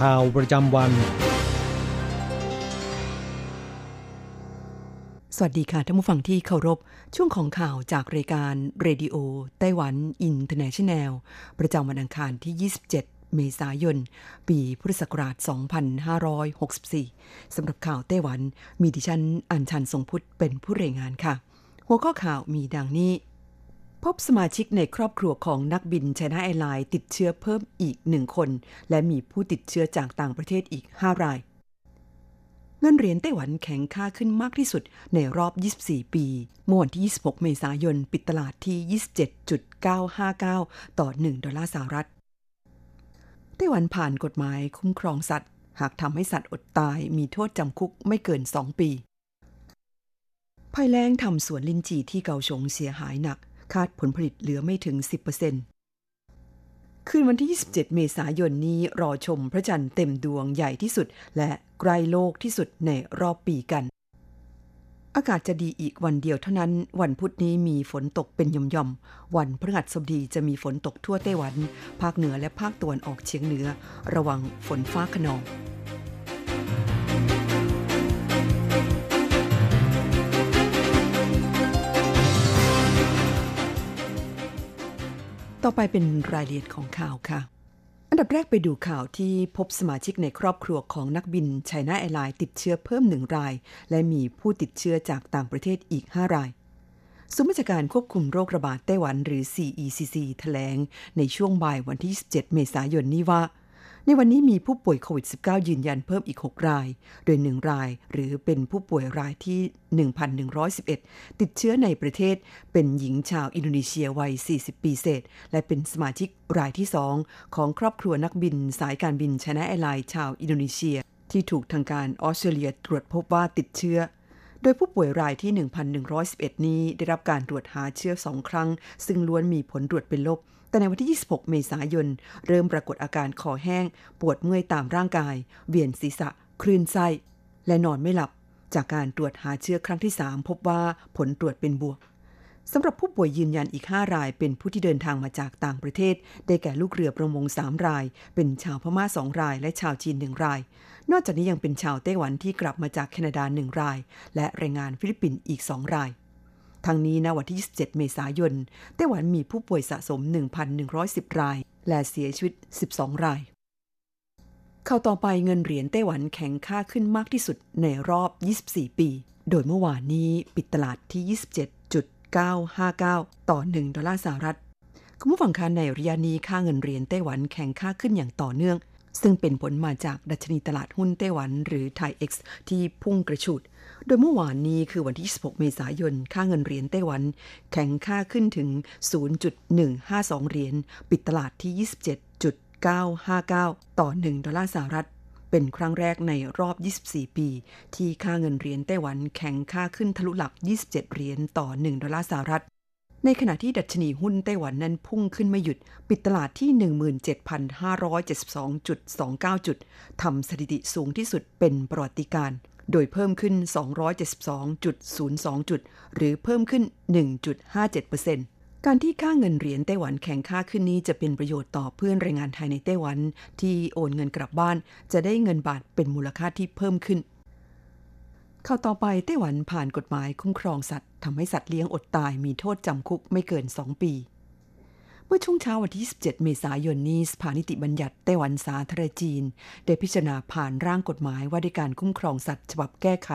ข่าวประจำวัน สวัสดีค่ะท่านผู้ฟังที่เคารพ ช่วงของข่าวจากรายการเรดิโอไต้หวันอินเตอร์เนชันแนล ประจำวันอังคารที่ 27 เมษายน ปีพุทธศักราช 2564 สำหรับข่าวไต้หวัน มีดิฉันอัญชันทรงพุทธเป็นผู้รายงานค่ะ หัวข้อข่าวมีดังนี้ พบสมาชิกในครอบครัวของนักบินไชน่าแอร์ไลน์ติดเชื้อเพิ่มอีกหนึ่งคน และมีผู้ติดเชื้อจากต่างประเทศอีก 5 ราย เงินเหรียญไต้หวันแข็งค่าขึ้นมากที่สุดในรอบ 24 ปีเมื่อวันที่ 26 เมษายน ปิดตลาดที่ 27.959 ต่อ 1 ดอลลาร์สหรัฐ ไต้หวันผ่านกฎหมายคุ้มครองสัตว์ หากทำให้สัตว์อดตายมีโทษจำคุกไม่เกิน 2 ปีภัยแล้งทำสวนลินจีที่เกาชงเสียหายหนัก คาดผลผลิตเหลือไม่ถึง 10%คืนวันที่ 27 เมษายนนี้รอชมพระจันทร์เต็มดวงใหญ่ที่สุด และใกล้โลกที่สุดในรอบปีกัน อากาศจะดีอีกวันเดียวเท่านั้น วันพุธนี้มีฝนตกเป็นย่อมๆ วันพฤหัสบดีจะมีฝนตกทั่วไต้หวัน ภาคเหนือและภาคตะวันออกเฉียงเหนือ ระวังฝนฟ้าขนอง ต่อไปเป็นรายละเอียดของข่าวค่ะ อันดับแรกไปดูข่าวที่พบสมาชิกในครอบครัวของนักบินไชน่าแอร์ไลน์ติดเชื้อเพิ่มหนึ่งราย และมีผู้ติดเชื้อจากต่างประเทศอีก 5 รายศูนย์ราชการควบคุมโรคระบาดไต้หวันหรือ CECC แถลง ในช่วงบ่ายวันที่ 27 เมษายนนี้ว่า ในวันนี้มีผู้ป่วยโควิด -19 ยืนยันเพิ่มอีก 6 ราย โดย 1 รายหรือเป็นผู้ป่วยรายที่ 1,111 ติดเชื้อในประเทศ เป็นหญิงชาวอินโดนีเซียวัย 40 ปีเศษ และเป็นสมาชิกรายที่ 2 ของครอบครัวนักบินสายการบินไชน่าแอร์ไลน์ชาวอินโดนีเซีย ที่ถูกทางการออสเตรเลียตรวจพบว่าติดเชื้อโดยผู้ป่วยรายที่ 1,111 นี้ได้รับการตรวจหาเชื้อ2ครั้ง ซึ่งล้วนมีผลตรวจเป็นลบ แต่ในวันที่ 26 เมษายน เริ่มปรากฏอาการคอแห้ง ปวดเมื่อยตามร่างกาย เวียนศีรษะ คลื่นไส้ และนอนไม่หลับ จากการตรวจหาเชื้อครั้งที่ 3 พบว่าผลตรวจเป็นบวกสำหรับผู้ป่วยยืนยันอีก 5 ราย เป็นผู้ที่เดินทางมาจากต่างประเทศ ได้แก่ลูกเรือประมง 3 ราย เป็นชาวพม่า 2 ราย และชาวจีน 1 ราย นอกจากนี้ยังเป็นชาวไต้หวันที่กลับมาจากแคนาดา 1 ราย และแรงงานฟิลิปปินส์อีก 2 ราย ทั้งนี้ณวันที่ 27 เมษายน ไต้หวันมีผู้ป่วยสะสม 1,110 ราย และเสียชีวิต 12 ราย เข้าต่อไปเงินเหรียญไต้หวันแข็งค่าขึ้นมากที่สุดในรอบ 24 ปี โดยเมื่อวานนี้ปิดตลาดที่ 27.959 ต่อ 1 ดอลลาร์สหรัฐ คุณผู้ฟังคะในระยะนี้ค่าเงินเหรียญไต้หวันแข็งค่าขึ้นอย่างต่อเนื่อง ซึ่งเป็นผลมาจากดัชนีตลาดหุ้นไต้หวัน หรือไทเอ็กซ์ที่พุ่งกระฉูด โดยเมื่อวานนี้คือวันที่ 26 เมษายน ค่าเงินเหรียญไต้หวัน แข็งค่าขึ้นถึง 0.152 เหรียญ ปิดตลาดที่ 27.959 ต่อ 1 ดอลลาร์สหรัฐ เป็นครั้งแรกในรอบ 24 ปี ที่ค่าเงินเหรียญไต้หวันแข็งค่าขึ้นทะลุหลัก 27 เหรียญต่อ 1 ดอลลาร์สหรัฐในขณะที่ดัชนีหุ้นไต้หวันนั้นพุ่งขึ้นไม่หยุด ปิดตลาดที่ 17,572.29 จุด ทำสถิติสูงที่สุดเป็นประวัติการณ์ โดยเพิ่มขึ้น 272.02 จุด หรือเพิ่มขึ้น 1.57%การที่ค่าเงินเหรียญไต้หวันแข็งค่าขึ้นนี้จะเป็นประโยชน์ต่อเพื่อนแรงงานไทยในไต้หวัน ที่โอนเงินกลับบ้าน จะได้เงินบาทเป็นมูลค่าที่เพิ่มขึ้นข่าวต่อไปไต้หวันผ่านกฎหมายคุ้มครองสัตว์ทำให้สัตว์เลี้ยงอดตายมีโทษจำคุกไม่เกิน 2 ปี เมื่อช่วงเช้าวันที่ 27 เมษายนนี้สภานิติบัญญัติไต้หวันสาธารณจีน ได้พิจารณาผ่านร่างกฎหมายว่าด้วยการคุ้มครองสัตว์ฉบับแก้ไข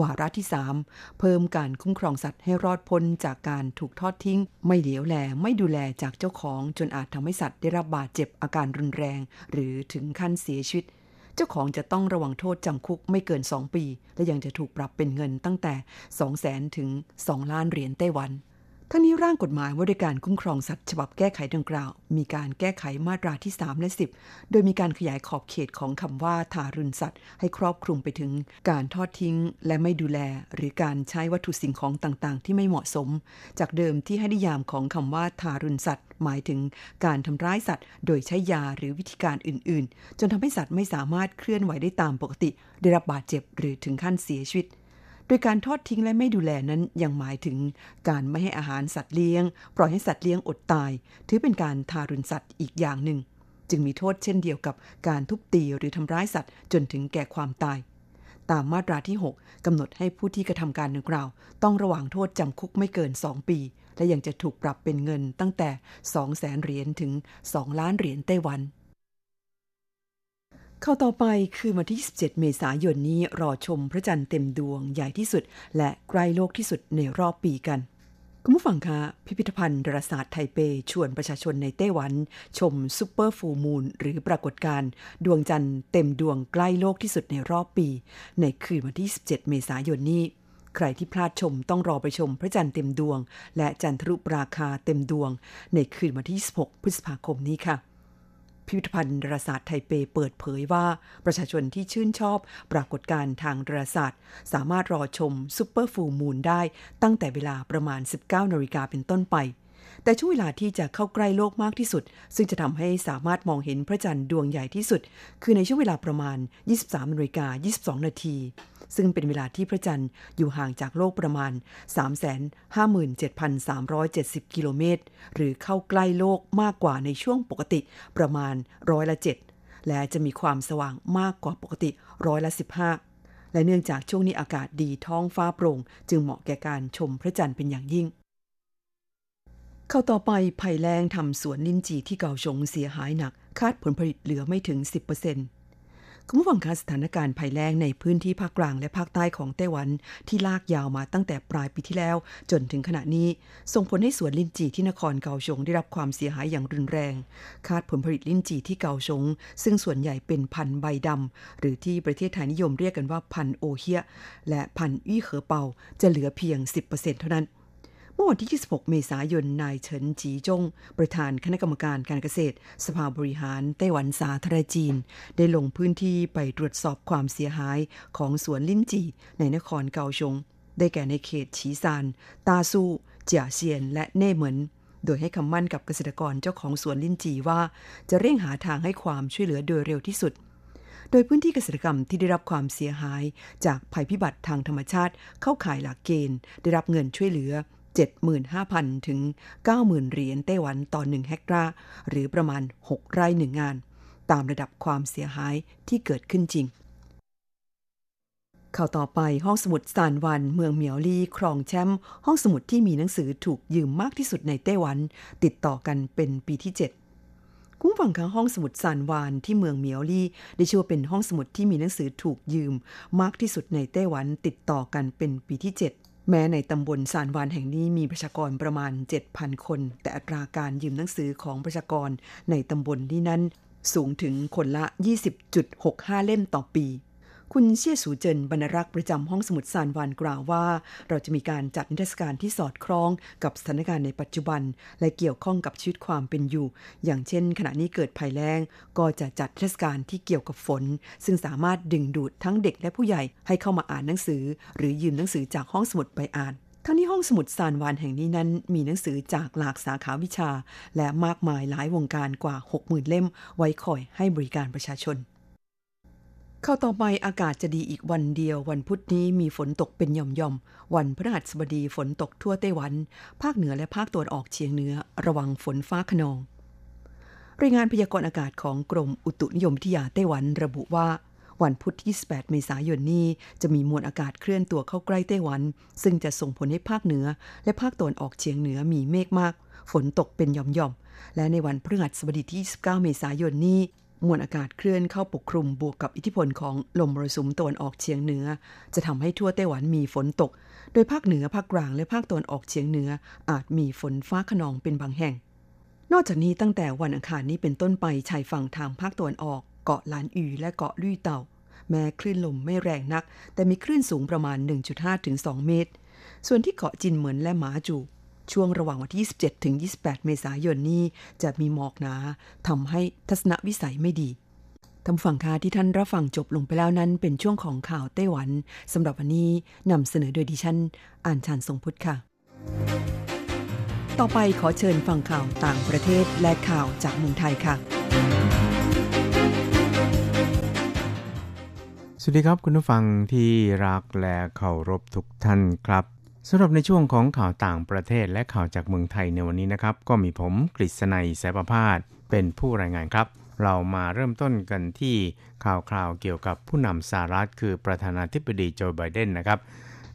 วาระที่ 3 เพิ่มการคุ้มครองสัตว์ให้รอดพ้นจากการถูกทอดทิ้ง ไม่เหลียวแลไม่ดูแลจากเจ้าของ จนอาจทำให้สัตว์ได้รับบาดเจ็บอาการรุนแรง หรือถึงขั้นเสียชีวิตเจ้าของจะต้องระวังโทษจำคุกไม่เกิน 2 ปี และยังจะถูกปรับเป็นเงินตั้งแต่ 200,000 ถึง 2 ล้านเหรียญไต้หวัน ทั้งนี้ร่างกฎหมายว่าด้วยการคุ้มครองสัตว์ฉบับแก้ไขดังกล่าว มีการแก้ไขมาตราที่ 3 และ 10 โดยมีการขยายขอบเขตของคำว่าทารุณสัตว์ ให้ครอบคลุมไปถึงการทอดทิ้ง และไม่ดูแล หรือการใช้วัตถุสิ่งของต่างๆ ที่ไม่เหมาะสม จากเดิมที่ให้นิยามของคำว่าทารุณสัตว์ หมายถึงการทำร้ายสัตว์ โดยใช้ยาหรือวิธีการอื่น ๆ จนทำให้สัตว์ไม่สามารถเคลื่อนไหวได้ตามปกติ ได้รับบาดเจ็บหรือถึงขั้นเสียชีวิต โดยการทอดทิ้งและไม่ดูแลนั้นยังหมายถึงการไม่ให้อาหารสัตว์เลี้ยง ปล่อยให้สัตว์เลี้ยงอดตาย ถือเป็นการทารุณสัตว์อีกอย่างหนึ่ง จึงมีโทษเช่นเดียวกับการทุบตีหรือทำร้ายสัตว์จนถึงแก่ความตาย ตามมาตราที่ 6กำหนดให้ผู้ที่กระทำการดังกล่าว ต้องระวังโทษจำคุกไม่เกิน 2 ปี และยังจะถูกปรับเป็นเงินตั้งแต่2แสนเหรียญถึง 2 ล้านเหรียญไต้หวัน เข้าต่อไปคือวันที่ 27 เมษายนนี้รอชมพระจันทร์เต็มดวงใหญ่ที่สุด และใกล้โลกที่สุดในรอบปีกัน คุณผู้ฟังคะพิพิธภัณฑ์ดาราศาสตร์ไทเป ชวนประชาชนในไต้หวัน ชม super full moon หรือปรากฏการณ์ดวงจันทร์เต็มดวงใกล้โลกที่สุดในรอบปี ในคืนวันที่27เมษายนนี้ใครที่พลาดชมต้องรอไปชมพระจันทร์เต็มดวง และจันทรุปราคาเต็มดวง ในคืนวันที่26พฤษภาคมนี้ค่ะ พิพิธภัณฑ์ดาราศาสตร์ไทเปเปิดเผยว่าประชาชนที่ชื่นชอบปรากฏการณ์ทางดาราศาสตร์ สามารถรอชมซูเปอร์ฟูลมูนได้ตั้งแต่เวลาประมาณ 19นาฬิกาเป็นต้นไป แต่ช่วงเวลาที่จะเข้าใกล้โลกมากที่สุด ซึ่งจะทำให้สามารถมองเห็นพระจันทร์ดวงใหญ่ที่สุด คือในช่วงเวลาประมาณ 23นาฬิกา22นาที ซึ่งเป็นเวลาที่พระจันทร์อยู่ห่างจากโลกประมาณ 357,370 กิโลเมตร หรือเข้าใกล้โลกมากกว่าในช่วงปกติประมาณร้อยละ7และจะมีความสว่างมากกว่าปกติร้อยละ15และเนื่องจากช่วงนี้อากาศดีท้องฟ้าโปร่ง จึงเหมาะแก่การชมพระจันทร์เป็นอย่างยิ่ง เข้าต่อไปภัยแรงทำสวนลิ้นจีที่เก่าชงเสียหายหนัก คาดผลผลิตเหลือไม่ถึง 10% คุณผู้ฟังคะสถานการณ์ภัยแล้งในพื้นที่ภาคกลางและภาคใต้ของไต้หวันที่ลากยาวมาตั้งแต่ปลายปีที่แล้ว จนถึงขณะนี้ ส่งผลให้สวนลิ้นจี่ที่นครเกาชงได้รับความเสียหายอย่างรุนแรง คาดผลผลิตลิ้นจี่ที่เกาชง ซึ่งส่วนใหญ่เป็นพันธุ์ใบดำหรือที่ประเทศไทยนิยมเรียกกันว่าพันธุ์โอเฮียและพันธุ์อี้เหอเปาจะเหลือเพียง 10%เท่านั้น เมื่อวันที่ 26 เมษายน นายเฉินจีจง ประธานคณะกรรมการการเกษตร สภาบริหารไต้หวันสาธารณจีน ได้ลงพื้นที่ไปตรวจสอบความเสียหายของสวนลิ้นจีในนครเกาชง ได้แก่ในเขตฉีซาน ตาซูเจียเซียน และเน่เหมินโดยให้คำมั่นกับเกษตรกรเจ้าของสวนลิ้นจีว่า จะเร่งหาทางให้ความช่วยเหลือโดยเร็วที่สุด โดยพื้นที่เกษตรกรรมที่ได้รับความเสียหาย จากภัยพิบัติทางธรรมชาติเข้าข่ายหลักเกณฑ์ ได้รับเงินช่วยเหลือ 75,000 ถึง 90,000 เหรียญไต้หวันต่อ 1 เฮกตาร์หรือประมาณ 6 ไร่หนึ่งงาน ตามระดับความเสียหายที่เกิดขึ้นจริง ข่าวต่อไปห้องสมุดซานวัน เมืองเหมียวลี่ครองแชมป์ห้องสมุดที่มีหนังสือถูกยืมมากที่สุดในไต้หวัน ติดต่อกันเป็นปีที่7คุ้มฝังค้างห้องสมุดซานวานที่เมืองเหมียวลี่ ได้ชื่อว่าเป็นห้องสมุดที่มีหนังสือถูกยืม มากที่สุดในไต้หวันติดต่อกันเป็นปีที่ 7 แม้ในตำบลสานวานแห่งนี้มีประชากรประมาณ 7,000 คน แต่อัตราการยืมหนังสือของประชากรในตำบลนี้นั้น สูงถึงคนละ 20.65 เล่มต่อปี คุณเชี่ยสูเจินบรรรักษ์ประจำห้องสมุดซานวานกล่าวว่า เราจะมีการจัดนิทรรศการที่สอดคล้องกับสถานการณ์ในปัจจุบัน และเกี่ยวข้องกับชีวิตความเป็นอยู่ อย่างเช่น ขณะนี้เกิดภัยแล้ง ก็จะจัดนิทรรศการที่เกี่ยวกับฝน ซึ่งสามารถดึงดูดทั้งเด็กและผู้ใหญ่ให้เข้ามาอ่านหนังสือ หรือยืมหนังสือจากห้องสมุดไปอ่านทั้งนี้ห้องสมุดซานวานแห่งนี้นั้น มีหนังสือจากหลากสาขาวิชา และมากมายหลายวงการกว่า 60,000 เล่ม ไว้คอยให้บริการประชาชน เข้าต่อไปอากาศจะดีอีกวันเดียว วันพุธนี้มีฝนตกเป็นหย่อมๆ วันพฤหัสบดีฝนตกทั่วไต้หวัน ภาคเหนือและภาคตะวันออกเฉียงเหนือ ระวังฝนฟ้าขนอง รายงานพยากรณ์อากาศของกรมอุตุนิยมวิทยาไต้หวันระบุว่า วันพุธที่ 28 เมษายนนี้ จะมีมวลอากาศเคลื่อนตัวเข้าใกล้ไต้หวัน ซึ่งจะส่งผลให้ภาคเหนือ และภาคตะวันออกเฉียงเหนือมีเมฆมาก ฝนตกเป็นหย่อมๆ และในวันพฤหัสบดีที่ 29 เมษายนนี้ มวลอากาศเคลื่อนเข้าปกคลุมบวกกับอิทธิพลของลมมรสุมตะวันออกเฉียงเหนือ จะทำให้ทั่วไต้หวันมีฝนตก โดยภาคเหนือภาคกลางและภาคตะวันออกเฉียงเหนือ อาจมีฝนฟ้าขนองเป็นบางแห่ง นอกจากนี้ตั้งแต่วันอังคารนี้เป็นต้นไปชายฝั่งทางภาคตะวันออก เกาะลานอูและเกาะลุ่ยเต่า แม้คลื่นลมไม่แรงนัก แต่มีคลื่นสูงประมาณ 1.5ถึง2เมตร ส่วนที่เกาะจินเหมือนและหมาจู ช่วงระหว่างวันที่ 27 ถึง 28 เมษายนนี้ จะมีหมอกหนาทำให้ทัศนวิสัยไม่ดีทำฝั่งคาที่ท่านรับฟังจบลงไปแล้วนั้น เป็นช่วงของข่าวไต้หวันสำหรับวันนี้นำเสนอโดยดิฉันอ่านชานทรงพุทธค่ะ ต่อไปขอเชิญฟังข่าวต่างประเทศและข่าวจากเมืองไทยค่ะ สวัสดีครับคุณผู้ฟังที่รักและเคารพทุกท่านครับ สำหรับในช่วงของข่าวต่างประเทศและข่าวจากเมืองไทยในวันนี้นะครับ ก็มีผมกฤษณัยแสประพาสเป็นผู้รายงานครับ เรามาเริ่มต้นกันที่ข่าวคราวเกี่ยวกับผู้นำสหรัฐ คือประธานาธิบดีโจไบเดนนะครับ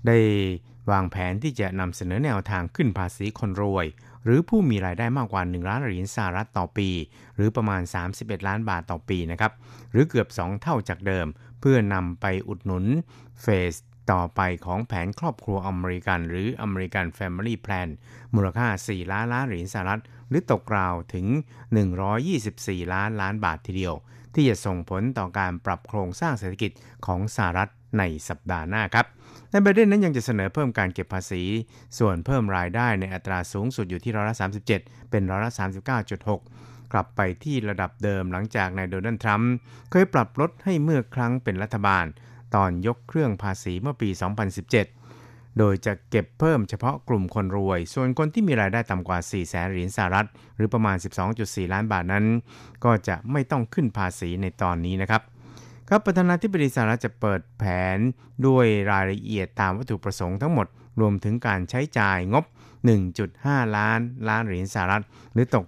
ได้วางแผนที่จะนำเสนอแนวทางขึ้นภาษีคนรวย หรือผู้มีรายได้มากกว่า 1 ล้านเหรียญสหรัฐต่อปี หรือประมาณ 31 ล้านบาทต่อปีนะครับ หรือเกือบ 2 เท่าจากเดิม เพื่อนำไปอุดหนุนเฟส ต่อไปของแผนครอบครัวอเมริกัน หรือ American Family Plan มูลค่า 4 ล้านล้านเหรียญสหรัฐ หรือตกราวถึง 124 ล้านล้านบาททีเดียว ที่จะส่งผลต่อการปรับโครงสร้างเศรษฐกิจของสหรัฐในสัปดาห์หน้าครับและไบเด็นนั้นยังจะเสนอเพิ่มการเก็บภาษี ส่วนเพิ่มรายได้ในอัตราสูงสุดอยู่ที่ร้อยละ37 เป็นร้อยละ39.6 กลับไปที่ระดับเดิมหลังจากนายโดนัลด์ทรัมป์เคยปรับลดให้เมื่อครั้งเป็นรัฐบาล ตอนยกเครื่องภาษีเมื่อปี 2017 โดยจะเก็บเพิ่มเฉพาะกลุ่มคนรวย ส่วนคนที่มีรายได้ต่ำกว่า 4 แสนเหรียญสหรัฐ หรือประมาณ 12.4 ล้านบาทนั้น ก็จะไม่ต้องขึ้นภาษีในตอนนี้นะครับครับประธานาธิบดีสหรัฐจะเปิดแผนด้วยรายละเอียดตามวัตถุประสงค์ทั้งหมด รวมถึงการใช้จ่ายงบ 1.5 ล้านล้านเหรียญสหรัฐ หรือตก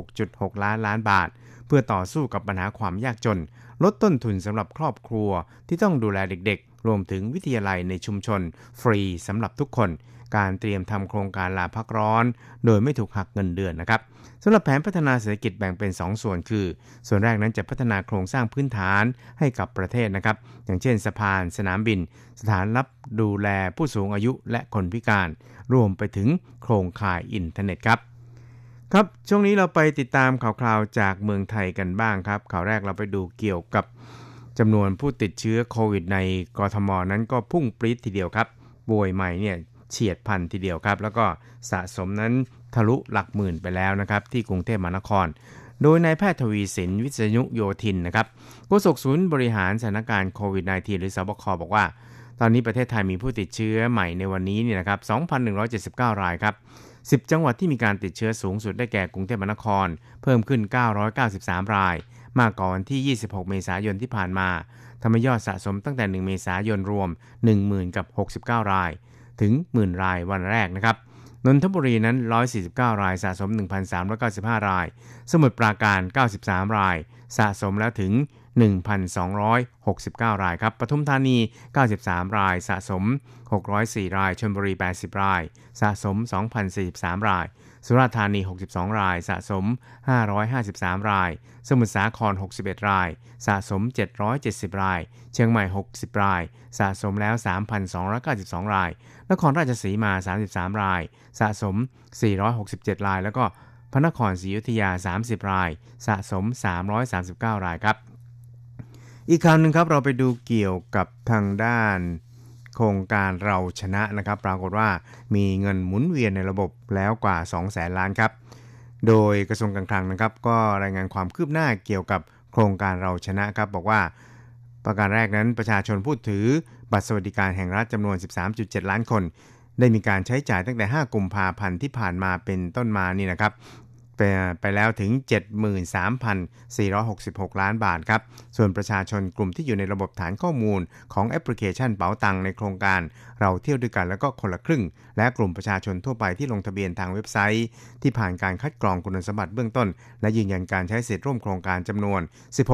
46.6 ล้านล้านบาท เพื่อต่อสู้กับปัญหาความยากจน ลดต้นทุนสำหรับครอบครัวที่ต้องดูแลเด็กๆ รวมถึงวิทยาลัยในชุมชน ฟรีสำหรับทุกคน การเตรียมทำโครงการลาพักร้อน โดยไม่ถูกหักเงินเดือนนะครับสำหรับแผนพัฒนาเศรษฐกิจแบ่งเป็น 2 ส่วนคือ ส่วนแรกนั้นจะพัฒนาโครงสร้างพื้นฐานให้กับประเทศนะครับ อย่างเช่นสะพาน สนามบิน สถานรับดูแลผู้สูงอายุและคนพิการ รวมไปถึงโครงข่ายอินเทอร์เน็ตครับ ครับช่วงนี้เราไปติดตามข่าวคราวจากเมืองไทยกันบ้างครับข่าวแรกเราไปดูเกี่ยวกับจำนวนผู้ติดเชื้อโควิดในกรทมนั้นก็พุ่งปรี๊ดทีเดียวครับป่วยใหม่เนี่ยเฉียดพันทีเดียวครับ แล้วก็สะสมนั้นทะลุหลักหมื่นไปแล้วนะครับที่กรุงเทพมหานคร โดยนายแพทย์ทวีสินวิษณุโยธินนะครับโฆษกศูนย์บริหารสถานการณ์โควิด -19 หรือสบคบอกว่า ตอนนี้ประเทศไทยมีผู้ติดเชื้อใหม่ในวันนี้นี่นะครับ2,179 รายครับ 10 จังหวัดที่มีการติดเชื้อสูงสุดได้แก่กรุงเทพมหานคร เพิ่มขึ้น 993 ราย มากกว่าวันที่ 26 เมษายนที่ผ่านมาทำให้ยอดสะสมตั้งแต่ 1 เมษายนรวม 10,000กับ69 ราย ถึง 10,000 รายวันแรกนะครับนนทบุรีนั้น 149 รายสะสม 1,395 ราย สมุทรปราการ 93 ราย สะสมแล้วถึง 1,269 รายครับ ปทุมธานี 93 ราย สะสม 604 ราย ชลบุรี 80 ราย สะสม 2,043 ราย สุราษฎร์ธานี 62 ราย สะสม 553 ราย สมุทรสาคร 61 ราย สะสม 770 ราย เชียงใหม่ 60 ราย สะสมแล้ว 3,292 ราย นครราชสีมา 33 ราย สะสม 467 ราย แล้วก็พระนครศรีอยุธยา 30 ราย สะสม 339 รายครับ อีกคราวหนึ่งครับเราไปดูเกี่ยวกับทางด้านโครงการเราชนะนะครับ ปรากฏว่ามีเงินหมุนเวียนในระบบแล้วกว่า 2 แสนล้านครับ โดยกระทรวงการคลังนะครับ ก็รายงานความคืบหน้าเกี่ยวกับโครงการเราชนะครับ บอกว่าประการแรกนั้นประชาชนพูดถือบัตรสวัสดิการแห่งรัฐจำนวน 13.7 ล้านคน ได้มีการใช้จ่ายตั้งแต่ 5 กุมภาพันธ์ที่ผ่านมาเป็นต้นมานี่นะครับ ไปไปแล้วถึง 73,466 ล้านบาทครับ ส่วนประชาชนกลุ่มที่อยู่ในระบบฐานข้อมูลของแอปพลิเคชันเป๋าตังในโครงการ เราเที่ยวด้วยกันแล้วก็คนละครึ่ง และกลุ่มประชาชนทั่วไปที่ลงทะเบียนทางเว็บไซต์ ที่ผ่านการคัดกรองคุณสมบัติเบื้องต้น และยืนยันการใช้สิทธิร่วมโครงการจำนวน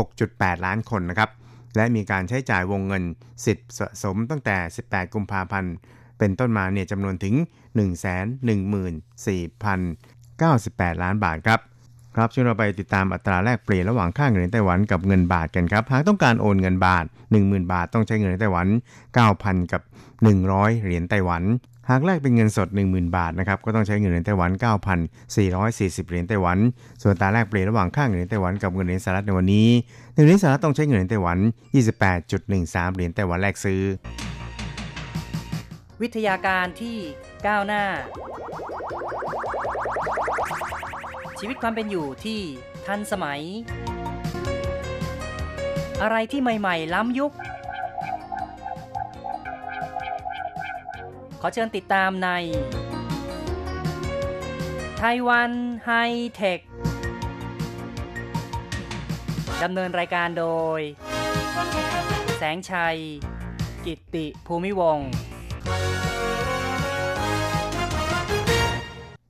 16.8 ล้านคนนะครับและมีการใช้จ่ายวงเงินสิทธิ์สะสมตั้งแต่ 18 กุมภาพันธ์ เป็นต้นมาเนี่ยจำนวนถึง 1 1 4 0 0 98 ล้านบาทครับครับช่วยเราไปติดตามอัตราแลกเปลี่ยนระหว่างค่าเงินไต้หวันกับเงินบาทกันครับหากต้องการโอนเงินบาท 10,000 บาทต้องใช้เงินไต้หวัน 9,000 กับ 100 เหรียญไต้หวัน หากแลกเป็นเงินสด 10,000 บาทนะครับก็ต้องใช้เงินเหรียญไต้หวัน 9,440 เหรียญไต้หวัน ส่วนอัตราแลกเปลี่ยนระหว่างค่าเงินไต้หวันกับเงินเหรียญสหรัฐในวันนี้1เหรียญสหรัฐต้องใช้เงินเหรียญไต้หวัน 28.13 เหรียญไต้หวันแลกซื้อ วิทยาการที่ก้าวหน้า ชีวิตความเป็นอยู่ที่ทันสมัย อะไรที่ใหม่ ๆ ล้ำยุค ขอเชิญติดตามในไต้หวันไฮเทคดำเนินรายการโดย แสงชัย กิตติภูมิวงศ์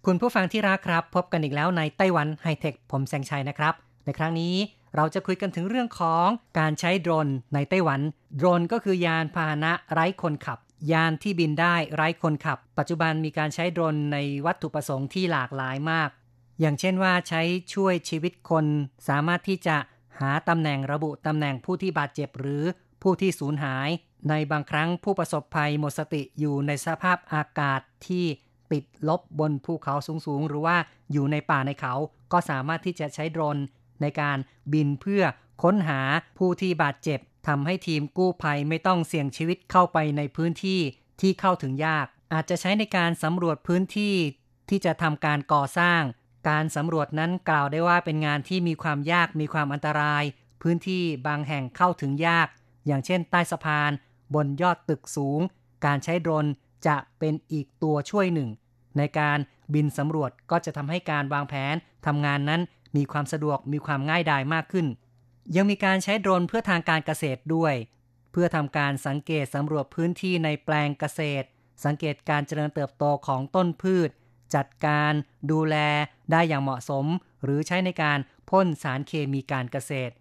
คุณผู้ฟังที่รักครับ พบกันอีกแล้วในไต้หวันไฮเทคผมแสงชัยนะครับ ในครั้งนี้เราจะคุยกันถึงเรื่องของการใช้โดรนในไต้หวัน โดรนก็คือยานพาหนะไร้คนขับ ยานที่บินได้ไร้คนขับ ปัจจุบันมีการใช้โดรนในวัตถุประสงค์ที่หลากหลายมาก อย่างเช่นว่าใช้ช่วยชีวิตคน สามารถที่จะหาตำแหน่งระบุตำแหน่งผู้ที่บาดเจ็บหรือผู้ที่สูญหาย ในบางครั้งผู้ประสบภัยหมดสติอยู่ในสภาพอากาศที่ ติดลบบนภูเขาสูงๆ หรือว่าอยู่ในป่าในเขา ก็สามารถที่จะใช้โดรนในการบินเพื่อค้นหาผู้ที่บาดเจ็บทำให้ทีมกู้ภัยไม่ต้องเสี่ยงชีวิตเข้าไปในพื้นที่ที่เข้าถึงยาก อาจจะใช้ในการสำรวจพื้นที่ที่จะทำการก่อสร้าง การสำรวจนั้นกล่าวได้ว่าเป็นงานที่มีความยากมีความอันตราย พื้นที่บางแห่งเข้าถึงยาก อย่างเช่น ใต้สะพาน บนยอดตึกสูง การใช้โดรน จะเป็นอีกตัวช่วยหนึ่ง ในการบินสำรวจก็จะทำให้การวางแผนทำงานนั้นมีความสะดวกมีความง่ายดายมากขึ้น ยังมีการใช้โดรนเพื่อทางการเกษตรด้วย เพื่อทำการสังเกตสำรวจพื้นที่ในแปลงเกษตร สังเกตการเจริญเติบโตของต้นพืช จัดการดูแลได้อย่างเหมาะสม หรือใช้ในการพ่นสารเคมีการเกษตร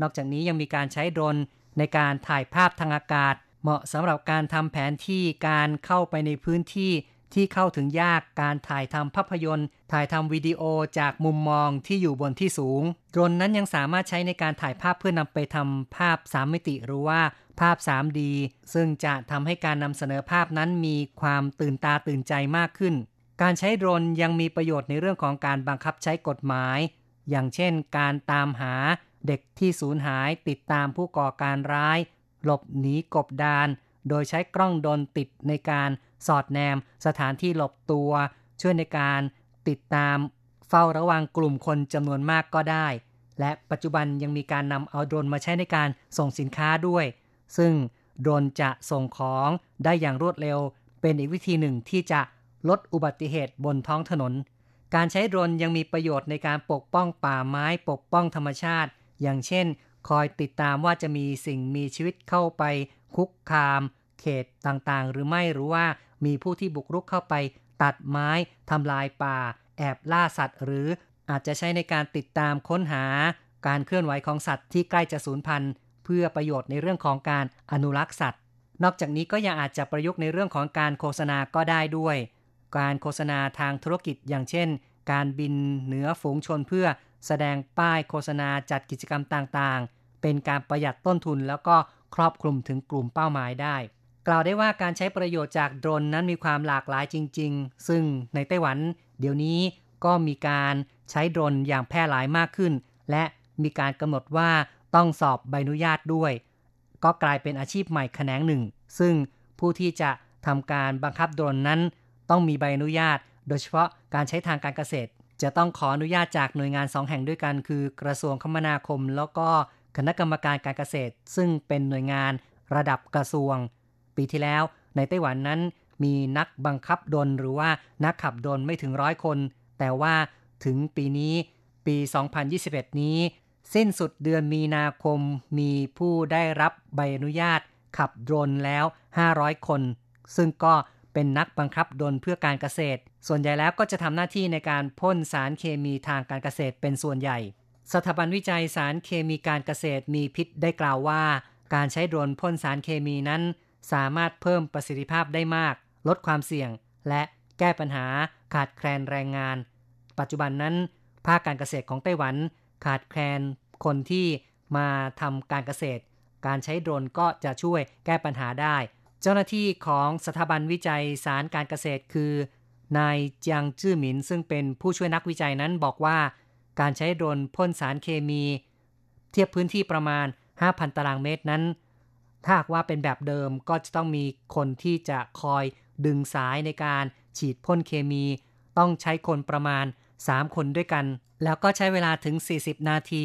นอกจากนี้ยังมีการใช้โดรนในการถ่ายภาพทางอากาศ เหมาะสำหรับการทำแผนที่การเข้าไปในพื้นที่ที่เข้าถึงยากการถ่ายทำภาพยนตร์ ถ่ายทำวิดีโอจากมุมมองที่อยู่บนที่สูงโดรนนั้นยังสามารถใช้ในการถ่ายภาพเพื่อนำไปทำภาพ 3 มิติหรือว่าภาพ 3D ซึ่งจะทำให้การนำเสนอภาพนั้นมีความตื่นตาตื่นใจมากขึ้น การใช้โดรนยังมีประโยชน์ในเรื่องของการบังคับใช้กฎหมาย อย่างเช่น การตามหาเด็กที่สูญหายติดตามผู้ก่อการร้าย หลบหนีกบดาน โดยใช้กล้องโดนติดในการสอดแนมสถานที่หลบตัว ช่วยในการติดตามเฝ้าระวังกลุ่มคนจำนวนมากก็ได้ และปัจจุบันยังมีการนำเอาโดรนมาใช้ในการส่งสินค้าด้วย ซึ่งโดรนจะส่งของได้อย่างรวดเร็ว เป็นอีกวิธีหนึ่งที่จะลดอุบัติเหตุบนท้องถนน การใช้โดรนยังมีประโยชน์ในการปกป้องป่าไม้ปกป้องธรรมชาติ อย่างเช่น คอยติดตามว่าจะมีสิ่งมีชีวิตเข้าไปคุกคาม เขตต่างๆ หรือไม่หรือว่ามีผู้ที่บุกรุกเข้าไป ตัดไม้ทำลายป่า แอบล่าสัตว์ หรืออาจจะใช้ในการติดตามค้นหา การเคลื่อนไหวของสัตว์ที่ใกล้จะสูญพันธุ์ เพื่อประโยชน์ในเรื่องของการอนุรักษ์สัตว์ นอกจากนี้ก็ยังอาจจะประยุกต์ในเรื่องของการโฆษณาก็ได้ด้วย การโฆษณาทางธุรกิจอย่างเช่น การบินเหนือฝูงชนเพื่อ แสดงป้ายโฆษณาจัดกิจกรรมต่างๆ เป็นการประหยัดต้นทุนแล้วก็ครอบคลุมถึงกลุ่มเป้าหมายได้ กล่าวได้ว่าการใช้ประโยชน์จากโดรนนั้นมีความหลากหลายจริง ๆ ซึ่งในไต้หวัน เดี๋ยวนี้ก็มีการใช้โดรนอย่างแพร่หลายมากขึ้น และมีการกำหนดว่าต้องสอบใบอนุญาตด้วย ก็กลายเป็นอาชีพใหม่แขนงหนึ่ง ซึ่งผู้ที่จะทำการบังคับโดรนนั้น ต้องมีใบอนุญาต โดยเฉพาะการใช้ทางการเกษตร จะต้องขออนุญาตจากหน่วยงานสองแห่งด้วยกัน คือกระทรวงคมนาคม แล้วก็คณะกรรมการการเกษตร ซึ่งเป็นหน่วยงานระดับกระทรวง ปีที่แล้ว ในไต้หวันนั้นมีนักบังคับดนหรือว่านักขับดนไม่ถึงร้อยคน แต่ว่าถึงปีนี้ปี 2021 นี้ สิ้นสุดเดือนมีนาคมมีผู้ได้รับใบอนุญาตขับโดรนแล้ว 500 คน ซึ่งก็ เป็นนักบังคับดนเพื่อการเกษตร ส่วนใหญ่แล้วก็จะทำหน้าที่ในการพ่นสารเคมีทางการเกษตรเป็นส่วนใหญ่ สถาบันวิจัยสารเคมีการเกษตรมีพิษได้กล่าวว่า การใช้โดรนพ่นสารเคมีนั้น สามารถเพิ่มประสิทธิภาพได้มาก ลดความเสี่ยง และแก้ปัญหาขาดแคลนแรงงานปปัจจุบันนั้น ภาคการเกษตรของไต้หวัน ขาดแคลนคนที่มาทำการเกษตร การใช้โดรนก็จะช่วยแก้ปัญหาได้ เจ้าหน้าที่ของสถาบันวิจัยสารการเกษตร คือนายจางจื้อหมินซึ่งเป็นผู้ช่วยนักวิจัยนั้นบอกว่า การใช้โดรนพ่นสารเคมี เทียบพื้นที่ประมาณ 5,000 ตารางเมตรนั้น ถ้าหากว่าเป็นแบบเดิมก็จะต้องมีคนที่จะคอยดึงสายในการฉีดพ่นเคมี ต้องใช้คนประมาณ 3 คนด้วยกัน แล้วก็ใช้เวลาถึง 40 นาที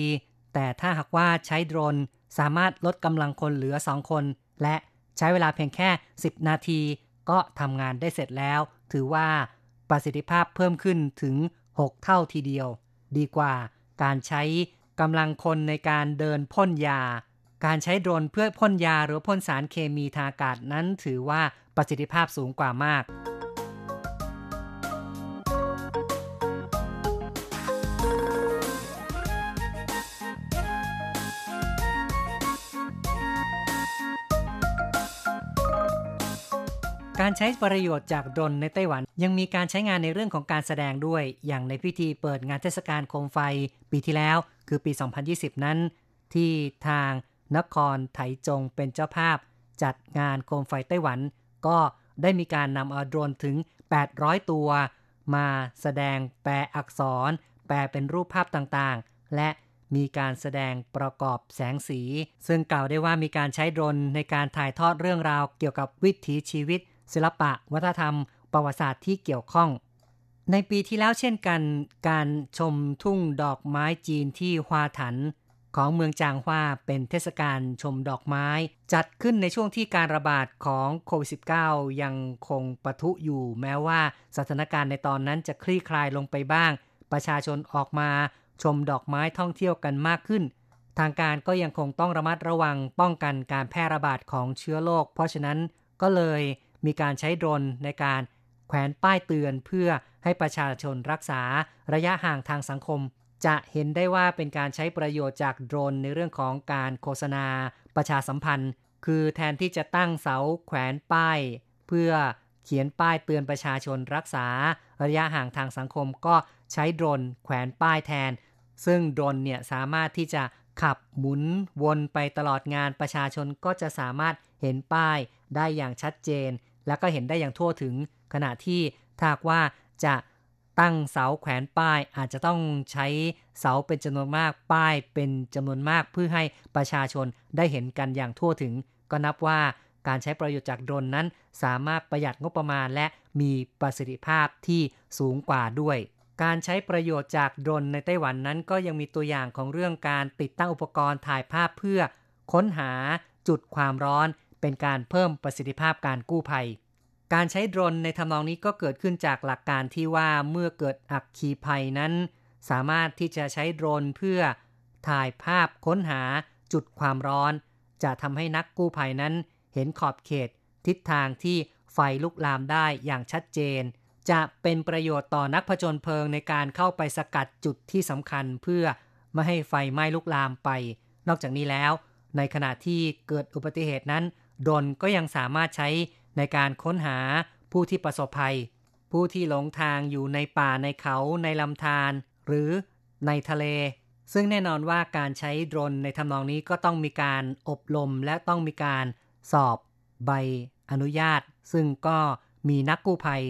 แต่ถ้าหากว่าใช้โดรนสามารถลดกำลังคนเหลือ 2 คน และ ใช้เวลาเพียงแค่ 10 นาทีก็ทำงานได้เสร็จแล้ว ถือว่าประสิทธิภาพเพิ่มขึ้นถึง 6 เท่าทีเดียว ดีกว่าการใช้กำลังคนในการเดินพ่นยา การใช้โดรนเพื่อพ่นยาหรือพ่นสารเคมีทางอากาศนั้นถือว่าประสิทธิภาพสูงกว่ามาก ใช้ประโยชน์จากโดรนในไต้หวัน ยังมีการใช้งานในเรื่องของการแสดงด้วย อย่างในพิธีเปิดงานเทศกาลโคมไฟปีที่แล้ว คือปี 2020 นั้น ที่ทางนครไถจงเป็นเจ้าภาพ จัดงานโคมไฟไต้หวัน ก็ได้มีการนำเอาโดรนถึง 800 ตัว มาแสดงแปลอักษร แปลเป็นรูปภาพต่างๆ และมีการแสดงประกอบแสงสี ซึ่งกล่าวได้ว่ามีการใช้โดรนในการถ่ายทอดเรื่องราวเกี่ยวกับวิถีชีวิต ศิลปะ วัฒนธรรม ประวัติศาสตร์ที่เกี่ยวข้อง ในปีที่แล้วเช่นกัน การชมทุ่งดอกไม้จีนที่ฮวาถัน ของเมืองจางฮวาเป็นเทศกาลชมดอกไม้ จัดขึ้นในช่วงที่การระบาดของโควิด -19 ยังคงปะทุอยู่ แม้ว่าสถานการณ์ในตอนนั้นจะคลี่คลายลงไปบ้าง ประชาชนออกมาชมดอกไม้ท่องเที่ยวกันมากขึ้น ทางการก็ยังคงต้องระมัดระวังป้องกันการแพร่ระบาดของเชื้อโรคเพราะฉะนั้นก็เลย มีการใช้โดรนในการแขวนป้ายเตือนเพื่อให้ประชาชนรักษาระยะห่างทางสังคม จะเห็นได้ว่าเป็นการใช้ประโยชน์จากโดรนในเรื่องของการโฆษณาประชาสัมพันธ์ คือแทนที่จะตั้งเสาแขวนป้าย เพื่อเขียนป้ายเตือนประชาชนรักษาระยะห่างทางสังคมก็ใช้โดรนแขวนป้ายแทน ซึ่งโดรนเนี่ยสามารถที่จะ ขับหมุนวนไปตลอดงานประชาชนก็จะสามารถเห็นป้ายได้อย่างชัดเจน และก็เห็นได้อย่างทั่วถึง ขณะที่ถ้าว่าจะตั้งเสาแขวนป้าย อาจจะต้องใช้เสาเป็นจำนวนมากป้ายเป็นจำนวนมากเพื่อให้ประชาชนได้เห็นกันอย่างทั่วถึง ก็นับว่าการใช้ประโยชน์จากโดรนนั้น สามารถประหยัดงบประมาณและมีประสิทธิภาพที่สูงกว่าด้วย การใช้ประโยชน์จากโดรนในไต้หวันนั้นก็ยังมีตัวอย่างของเรื่องการติดตั้งอุปกรณ์ถ่ายภาพเพื่อ ค้นหาจุดความร้อน เป็นการเพิ่มประสิทธิภาพการกู้ภัย การใช้โดรนในทำนองนี้ก็เกิดขึ้นจากหลักการที่ว่าเมื่อเกิดอักคีภัยนั้น สามารถที่จะใช้โดรนเพื่อ ถ่ายภาพค้นหาจุดความร้อน จะทำให้นักกู้ภัยนั้น เห็นขอบเขต ทิศทางที่ไฟลุกลามได้อย่างชัดเจน จะเป็นประโยชน์ต่อนักผจญเพลิงในการเข้าไปสกัดจุดที่สำคัญเพื่อไม่ให้ไฟไหม้ลุกลามไป นอกจากนี้แล้ว ในขณะที่เกิดอุบัติเหตุนั้นโดรนก็ยังสามารถใช้ในการค้นหาผู้ที่ประสบภัย ผู้ที่หลงทางอยู่ในป่าในเขาในลำธารหรือในทะเล ซึ่งแน่นอนว่าการใช้โดรนในทำนองนี้ก็ต้องมีการอบรมและต้องมีการสอบใบอนุญาต ซึ่งก็มีนักกู้ภัย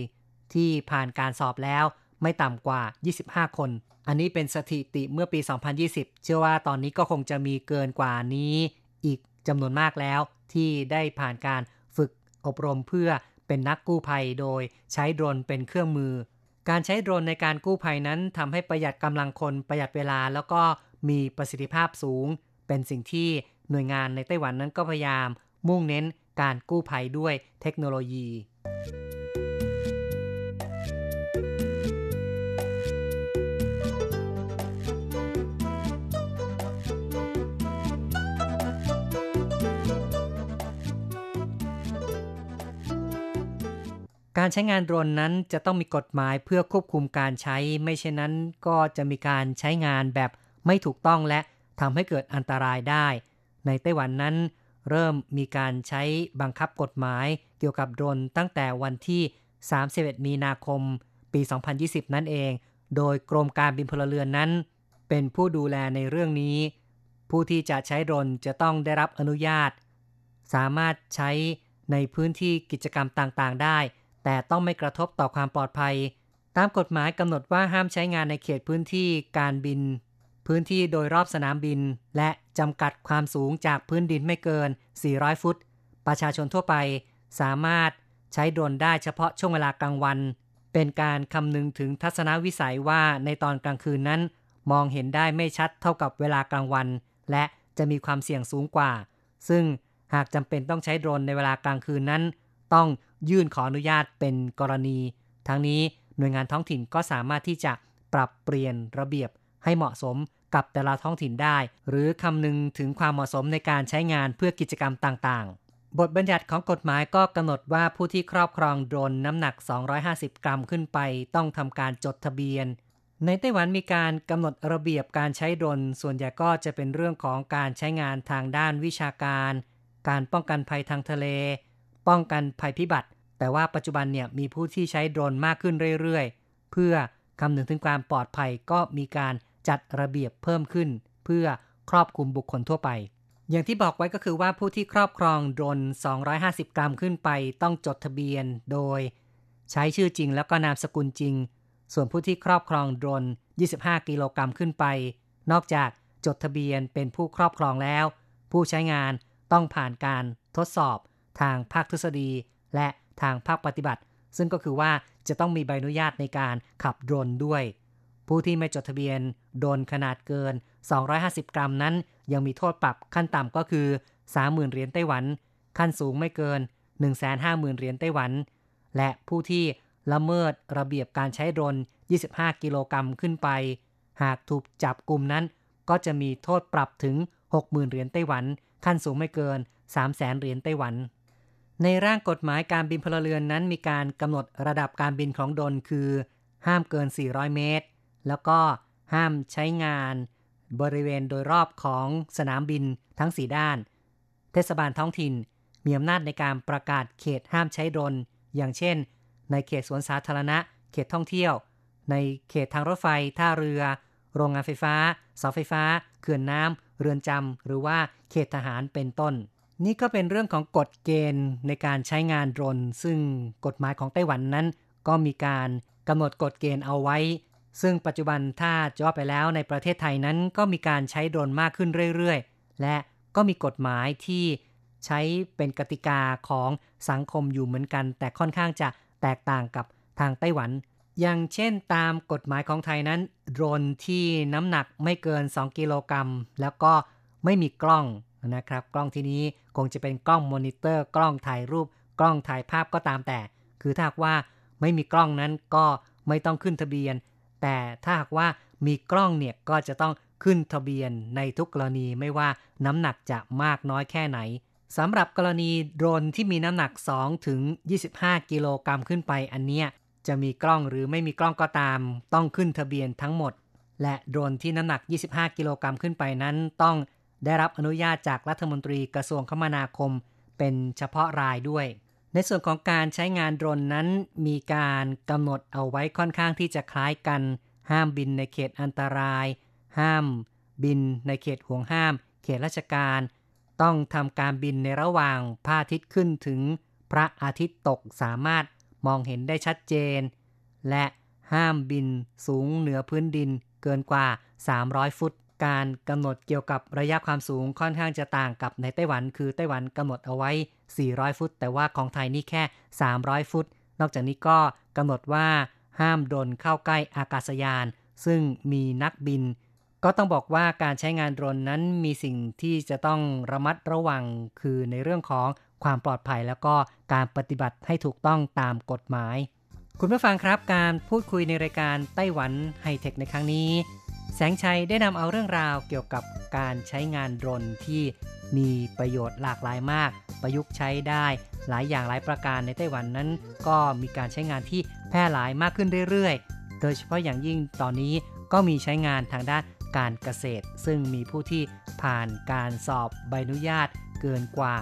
ที่ผ่านการสอบแล้วไม่ต่ำกว่า 25 คน อันนี้เป็นสถิติเมื่อปี 2020 เชื่อว่าตอนนี้ก็คงจะมีเกินกว่านี้ อีกจำนวนมากแล้ว ที่ได้ผ่านการฝึกอบรมเพื่อเป็นนักกู้ภัยโดยใช้โดรนเป็นเครื่องมือ การใช้โดรนในการกู้ภัยนั้นทำให้ประหยัดกำลังคนประหยัดเวลา แล้วก็มีประสิทธิภาพสูง เป็นสิ่งที่หน่วยงานในไต้หวันนั้นก็พยายาม มุ่งเน้นการกู้ภัยด้วยเทคโนโลยี การใช้งานโดรนนั้นจะต้องมีกฎหมายเพื่อควบคุมการใช้ ไม่เช่นนั้นก็จะมีการใช้งานแบบไม่ถูกต้องและทำให้เกิดอันตรายได้ ในไต้หวันนั้น เริ่มมีการใช้บังคับกฎหมายเกี่ยวกับโดรนตั้งแต่วันที่ 31 มีนาคม ปี 2020 นั่นเอง โดยกรมการบินพลเรือนนั้น เป็นผู้ดูแลในเรื่องนี้ ผู้ที่จะใช้โดรนจะต้องได้รับอนุญาต สามารถใช้ในพื้นที่กิจกรรมต่างๆ ได้ แต่ต้องไม่กระทบต่อความปลอดภัย ตามกฎหมายกำหนดว่าห้ามใช้งานในเขตพื้นที่การบิน พื้นที่โดยรอบสนามบิน และจำกัดความสูงจากพื้นดินไม่เกิน 400 ฟุต ประชาชนทั่วไปสามารถใช้โดรนได้เฉพาะช่วงเวลากลางวัน เป็นการคำนึงถึงทัศนวิสัยว่าในตอนกลางคืนนั้น มองเห็นได้ไม่ชัดเท่ากับเวลากลางวัน และจะมีความเสี่ยงสูงกว่า ซึ่งหากจำเป็นต้องใช้โดรนในเวลากลางคืนนั้น ต้อง ยื่นขออนุญาตเป็นกรณี ทั้งนี้หน่วยงานท้องถิ่นก็สามารถที่จะปรับเปลี่ยนระเบียบให้เหมาะสมกับแต่ละท้องถิ่นได้ หรือคำนึงถึงความเหมาะสมในการใช้งานเพื่อกิจกรรมต่างๆ บทบัญญัติของกฎหมายก็กำหนดว่าผู้ที่ครอบครองโดรนน้ำหนัก 250 กรัมขึ้นไป ต้องทำการจดทะเบียน ในไต้หวันมีการกำหนดระเบียบการใช้โดรนส่วนใหญ่ก็จะเป็นเรื่องของการใช้งานทางด้านวิชาการ การป้องกันภัยทางทะเล ป้องกันภัยพิบัติ แต่ว่าปัจจุบันเนี่ยมีผู้ที่ใช้โดรนมากขึ้นเรื่อยๆ เพื่อคำนึงถึงความปลอดภัยก็มีการจัดระเบียบเพิ่มขึ้น เพื่อครอบคลุมบุคคลทั่วไป อย่างที่บอกไว้ก็คือว่าผู้ที่ครอบครองโดรน 250 กรัมขึ้นไป ต้องจดทะเบียนโดย ใช้ชื่อจริงแล้วก็นามสกุลจริง ส่วนผู้ที่ครอบครองโดรน 25 กิโลกรัมขึ้นไป นอกจากจดทะเบียนเป็นผู้ครอบครองแล้ว ผู้ใช้งานต้องผ่านการทดสอบ ทางภาคทฤษฎี และทางภาคปฏิบัติ ซึ่งก็คือว่าจะต้องมีใบอนุญาตในการขับโดรนด้วย ผู้ที่ไม่จดทะเบียนโดรนขนาดเกิน 250 กรัมนั้น ยังมีโทษปรับขั้นต่ำก็คือ 30,000 เหรียญไต้หวัน ขั้นสูงไม่เกิน 150,000 เหรียญไต้หวัน และผู้ที่ละเมิดระเบียบการใช้โดรน 25 กิโลกรัมขึ้นไป หากถูกจับกลุ่มนั้น ก็จะมีโทษปรับถึง 60,000 เหรียญไต้หวัน ขั้นสูงไม่เกิน 300,000 เหรียญไต้หวัน ในร่างกฎหมายการบินพลเรือนนั้นมีการกำหนดระดับการบินของโดนคือ ห้ามเกิน 400 เมตร แล้วก็ห้ามใช้งานบริเวณโดยรอบของสนามบินทั้ง 4 ด้าน เทศบาลท้องถิ่น มีอำนาจในการประกาศเขตห้ามใช้โดน อย่างเช่น ในเขตสวนสาธารณะ เขตท่องเที่ยว ในเขตทางรถไฟ ท่าเรือ โรงงานไฟฟ้า เสาไฟฟ้า เขื่อนน้ำ เรือนจำ หรือว่าเขตทหารเป็นต้น นี่ก็เป็นเรื่องของกฎเกณฑ์ในการใช้งานโดรน ซึ่งกฎหมายของไต้หวันนั้น ก็มีการกำหนดกฎเกณฑ์เอาไว้ ซึ่งปัจจุบันถ้าจะว่าไปแล้วในประเทศไทยนั้น ก็มีการใช้โดรนมากขึ้นเรื่อยๆ และก็มีกฎหมายที่ใช้เป็นกติกาของสังคมอยู่เหมือนกัน แต่ค่อนข้างจะแตกต่างกับทางไต้หวัน อย่างเช่นตามกฎหมายของไทยนั้น โดรนที่น้ำหนักไม่เกิน 2 กิโลกรัม แล้วก็ไม่มีกล้อง นะครับ กล้องที่นี้คงจะเป็นกล้องมอนิเตอร์ กล้องถ่ายรูป กล้องถ่ายภาพก็ตามแต่ คือถ้าหากว่าไม่มีกล้องนั้นก็ไม่ต้องขึ้นทะเบียน แต่ถ้าหากว่ามีกล้องเนี่ยก็จะต้องขึ้นทะเบียนในทุกกรณีไม่ว่าน้ำหนักจะมากน้อยแค่ไหนสำหรับกรณีโดรนที่มีน้ำหนัก 2 ถึง 25 กิโลกรัมขึ้นไปอันเนี้ยจะมีกล้องหรือไม่มีกล้องก็ตาม ต้องขึ้นทะเบียนทั้งหมด และโดรนที่น้ำหนัก 25 กิโลกรัมขึ้นไปนั้น ต้อง ได้รับอนุญาตจากรัฐมนตรีกระทรวงคมนาคม เป็นเฉพาะรายด้วย ในส่วนของการใช้งานโดรนนั้นมีการกำหนดเอาไว้ค่อนข้างที่จะคล้ายกัน ห้ามบินในเขตอันตราย ห้าม บินในเขตห่วงห้าม เขตราชการ ต้องทำการบินในระหว่างพระอาทิตย์ขึ้นถึงพระอาทิตย์ตกสามารถมองเห็นได้ชัดเจน และห้ามบินสูงเหนือพื้นดินเกินกว่า 300 ฟุต การกำหนดเกี่ยวกับระยะความสูงค่อนข้างจะต่างกับในไต้หวัน คือไต้หวันกำหนดเอาไว้ 400 ฟุต แต่ว่าของไทยนี่แค่ 300 ฟุต นอกจากนี้ก็กำหนดว่าห้ามโดนเข้าใกล้อากาศยาน ซึ่งมีนักบิน ก็ต้องบอกว่าการใช้งานโดรนนั้นมีสิ่งที่จะต้องระมัดระวังคือในเรื่องของความปลอดภัยแล้วก็การปฏิบัติให้ถูกต้องตามกฎหมาย คุณผู้ฟังครับการพูดคุยในรายการไต้หวันไฮเทคในครั้งนี้ แสงชัยได้นำเอาเรื่องราวเกี่ยวกับการใช้งานโดรนที่มีประโยชน์หลากหลายมาก ประยุกต์ใช้ได้หลายอย่างหลายประการในไต้หวันนั้น ก็มีการใช้งานที่แพร่หลายมากขึ้นเรื่อยๆ โดยเฉพาะอย่างยิ่งตอนนี้ก็มีใช้งานทางด้านการเกษตร ซึ่งมีผู้ที่ผ่านการสอบใบอนุญาตเกินกว่า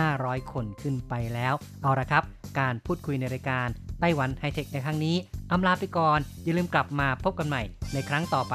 500 คนขึ้นไปแล้ว เอาละครับ การพูดคุยในรายการไไต้หวันไฮเทคในครั้งนี้อำลาไปก่อน อย่าลืมกลับมาพบกันใหม่ในครั้งต่อไป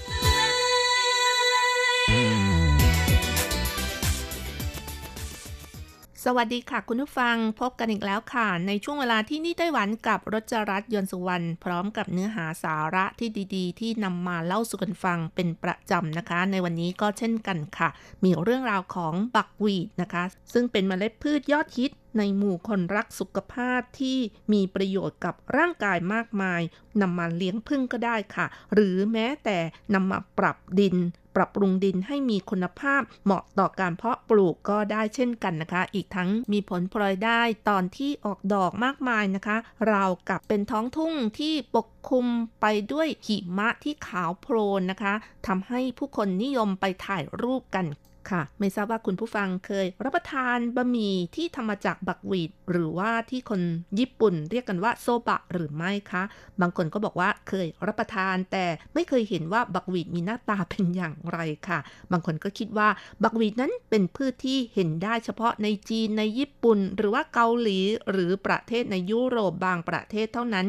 วัสดีค่ะคุณผู้ฟังพบกันอีกแล้วค่ะ ในช่วงเวลาที่นี่ไต้หวันกับรจรัสยนสุวรรณพร้อมกับเนื้อหาสาระที่ดีๆ ที่นำมาเล่าสู่กันฟังเป็นประจำนะคะ ในวันนี้ก็เช่นกันค่ะ มีเรื่องราวของบักวีดนะคะ ซึ่งเป็นเมล็ดพืชยอดฮิตในหมู่คนรักสุขภาพที่มีประโยชน์กับร่างกายมากมายนำมาเลี้ยงพึ่งก็ได้ค่ะ หรือแม้แต่นำมาปรับดิน ปรับปรุงดินให้มีคุณภาพเหมาะต่อการเพาะปลูกก็ได้เช่นกันนะคะ อีกทั้งมีผลพลอยได้ตอนที่ออกดอกมากมายนะคะ ราวกับเป็นท้องทุ่งที่ปกคลุมไปด้วยหิมะที่ขาวโพลนนะคะทำให้ผู้คนนิยมไปถ่ายรูปกัน ค่ะ ไม่ทราบว่าคุณผู้ฟังเคยรับประทานบะหมี่ที่ทำมาจากบักวีดหรือว่าที่คนญี่ปุ่นเรียกกันว่าโซบะหรือไม่คะ บางคนก็บอกว่าเคยรับประทาน แต่ไม่เคยเห็นว่าบักวีดมีหน้าตาเป็นอย่างไรค่ะ บางคนก็คิดว่าบักวีดนั้นเป็นพืชที่เห็นได้เฉพาะในจีนในญี่ปุ่น หรือว่าเกาหลีหรือประเทศในยุโรปบางประเทศเท่านั้น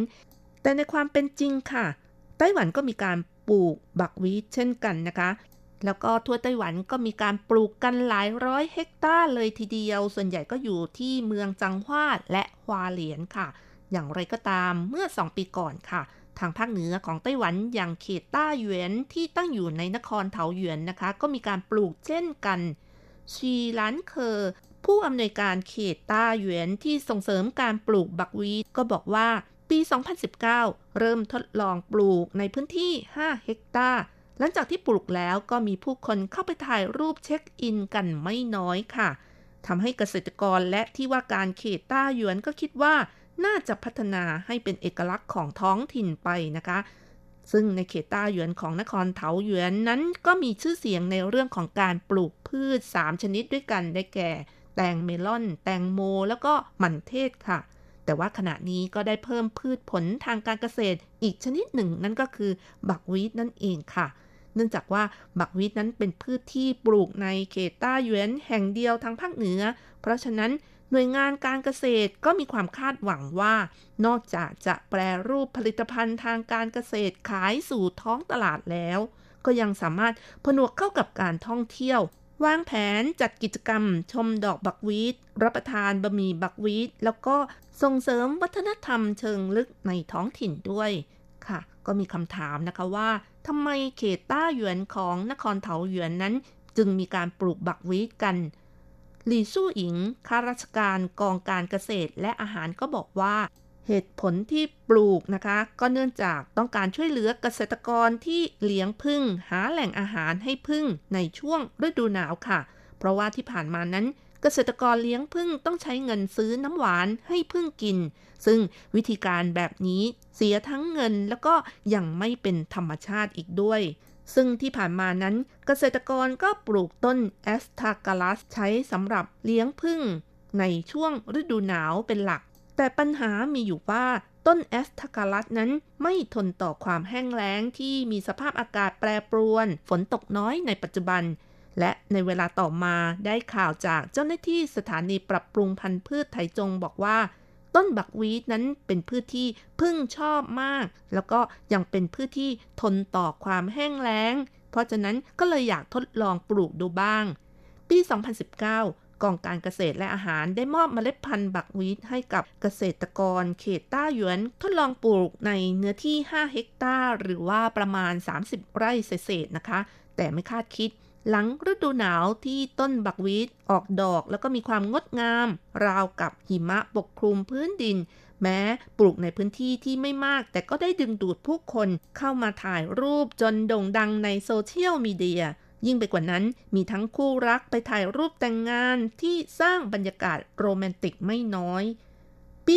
แต่ในความเป็นจริงค่ะ ไต้หวันก็มีการปลูกบักวีดเช่นกันนะคะ แล้วก็ทั่วไต้หวันก็มีการปลูกกันหลายร้อยเฮกตาร์เลยทีเดียว ส่วนใหญ่ก็อยู่ที่เมืองจังหวัดและฮวาเหลียนค่ะ อย่างไรก็ตามเมื่อ 2 ปีก่อนค่ะ ทางภาคเหนือของไต้หวันอย่างเขตต้าหยวนที่ตั้งอยู่ในนครเถาหยวนนะคะ ก็มีการปลูกเช่นกันชีหลันเคอร์ผู้อำนวยการเขตต้าหยวนที่ส่งเสริมการปลูกบักวีดก็บอกว่าปี 2019 เริ่มทดลองปลูกในพื้นที่ 5 เฮกตาร์ หลังจากที่ปลูกแล้วก็มีผู้คนเข้าไปถ่ายรูปเช็คอินกันไม่น้อยค่ะทำให้เกษตรกรและที่ว่าการเขตต้าหยวนก็คิดว่าน่าจะพัฒนาให้เป็นเอกลักษณ์ของท้องถิ่นไปนะคะ ซึ่งในเขตต้าหยวนของนครเถาหยวนนั้นก็มีชื่อเสียงในเรื่องของการปลูกพืช 3 ชนิดด้วยกันได้แก่ แตงเมลอน แตงโม แล้วก็หมันเทศค่ะ แต่ว่าขณะนี้ก็ได้เพิ่มพืชผลทางการเกษตรอีกชนิดหนึ่ง นั่นก็คือบักวีดนั่นเองค่ะ เนื่องจากว่าบักวีดนั้นเป็นพืชที่ปลูกในเขตต้าหยวนแห่งเดียวทางภาคเหนือ เพราะฉะนั้นหน่วยงานการเกษตรก็มีความคาดหวังว่า นอกจากจะแปรรูปผลิตภัณฑ์ทางการเกษตรขายสู่ท้องตลาดแล้ว ก็ยังสามารถผนวกเข้ากับการท่องเที่ยว วางแผนจัดกิจกรรม ชมดอกบักวีดรับประทานบะหมี่บักวีดแล้วก็ส่งเสริมวัฒนธรรมเชิงลึกในท้องถิ่นด้วยค่ะ ก็มีคำถามนะคะว่าทำไมเขตต้าหยวนของนครเถาหยวนนั้น จึงมีการปลูกบักวีดกันหลี่สู้อิงข้าราชการกองการเกษตรและอาหารก็บอกว่า เหตุผลที่ปลูกนะคะ ก็เนื่องจากต้องการช่วยเหลือเกษตรกรที่เลี้ยงพึ่ง หาแหล่งอาหารให้พึ่งในช่วงฤดูหนาวค่ะ เพราะว่าที่ผ่านมานั้นเกษตรกรเลี้ยงพึ่งต้องใช้เงินซื้อน้ำหวานให้พึ่งกิน ซึ่งวิธีการแบบนี้เสียทั้งเงินแล้วก็ยังไม่เป็นธรรมชาติอีกด้วย ซึ่งที่ผ่านมานั้นเกษตรกรก็ปลูกต้นแอสทากาลัสใช้สำหรับเลี้ยงพึ่งในช่วงฤดูหนาวเป็นหลัก แต่ปัญหามีอยู่ว่าต้นแอสทากาลัสนั้นไม่ทนต่อความแห้งแล้งที่มีสภาพอากาศแปรปรวน ฝนตกน้อยในปัจจุบัน และในเวลาต่อมาได้ข่าวจากเจ้าหน้าที่สถานีปรับปรุงพันธุ์พืชไถจงบอกว่า ต้นบักวีดนั้นเป็นพืชที่พึ่งชอบมาก แล้วก็ยังเป็นพืชที่ทนต่อความแห้งแล้ง เพราะฉะนั้นก็เลยอยากทดลองปลูกดูบ้าง ปี 2019 กองการเกษตรและอาหารได้มอบเมล็ดพันธุ์ buckwheat ให้กับเกษตรกร เขตต้าหยวนทดลองปลูกในเนื้อที่ 5 เฮกตาร์ หรือว่าประมาณ 30 ไร่เศษๆนะคะ แต่ไม่คาดคิดหลังฤดูหนาวที่ต้น buckwheat ออกดอกแล้วก็มีความงดงาม ราวกับหิมะปกคลุมพื้นดิน แม้ปลูกในพื้นที่ที่ไม่มาก แต่ก็ได้ดึงดูดผู้คนเข้ามาถ่ายรูปจนโด่งดังในโซเชียลมีเดีย ยิ่งไปกว่านั้นมีทั้งคู่รักไปถ่ายรูปแต่งงานที่สร้างบรรยากาศโรแมนติกไม่น้อย ปี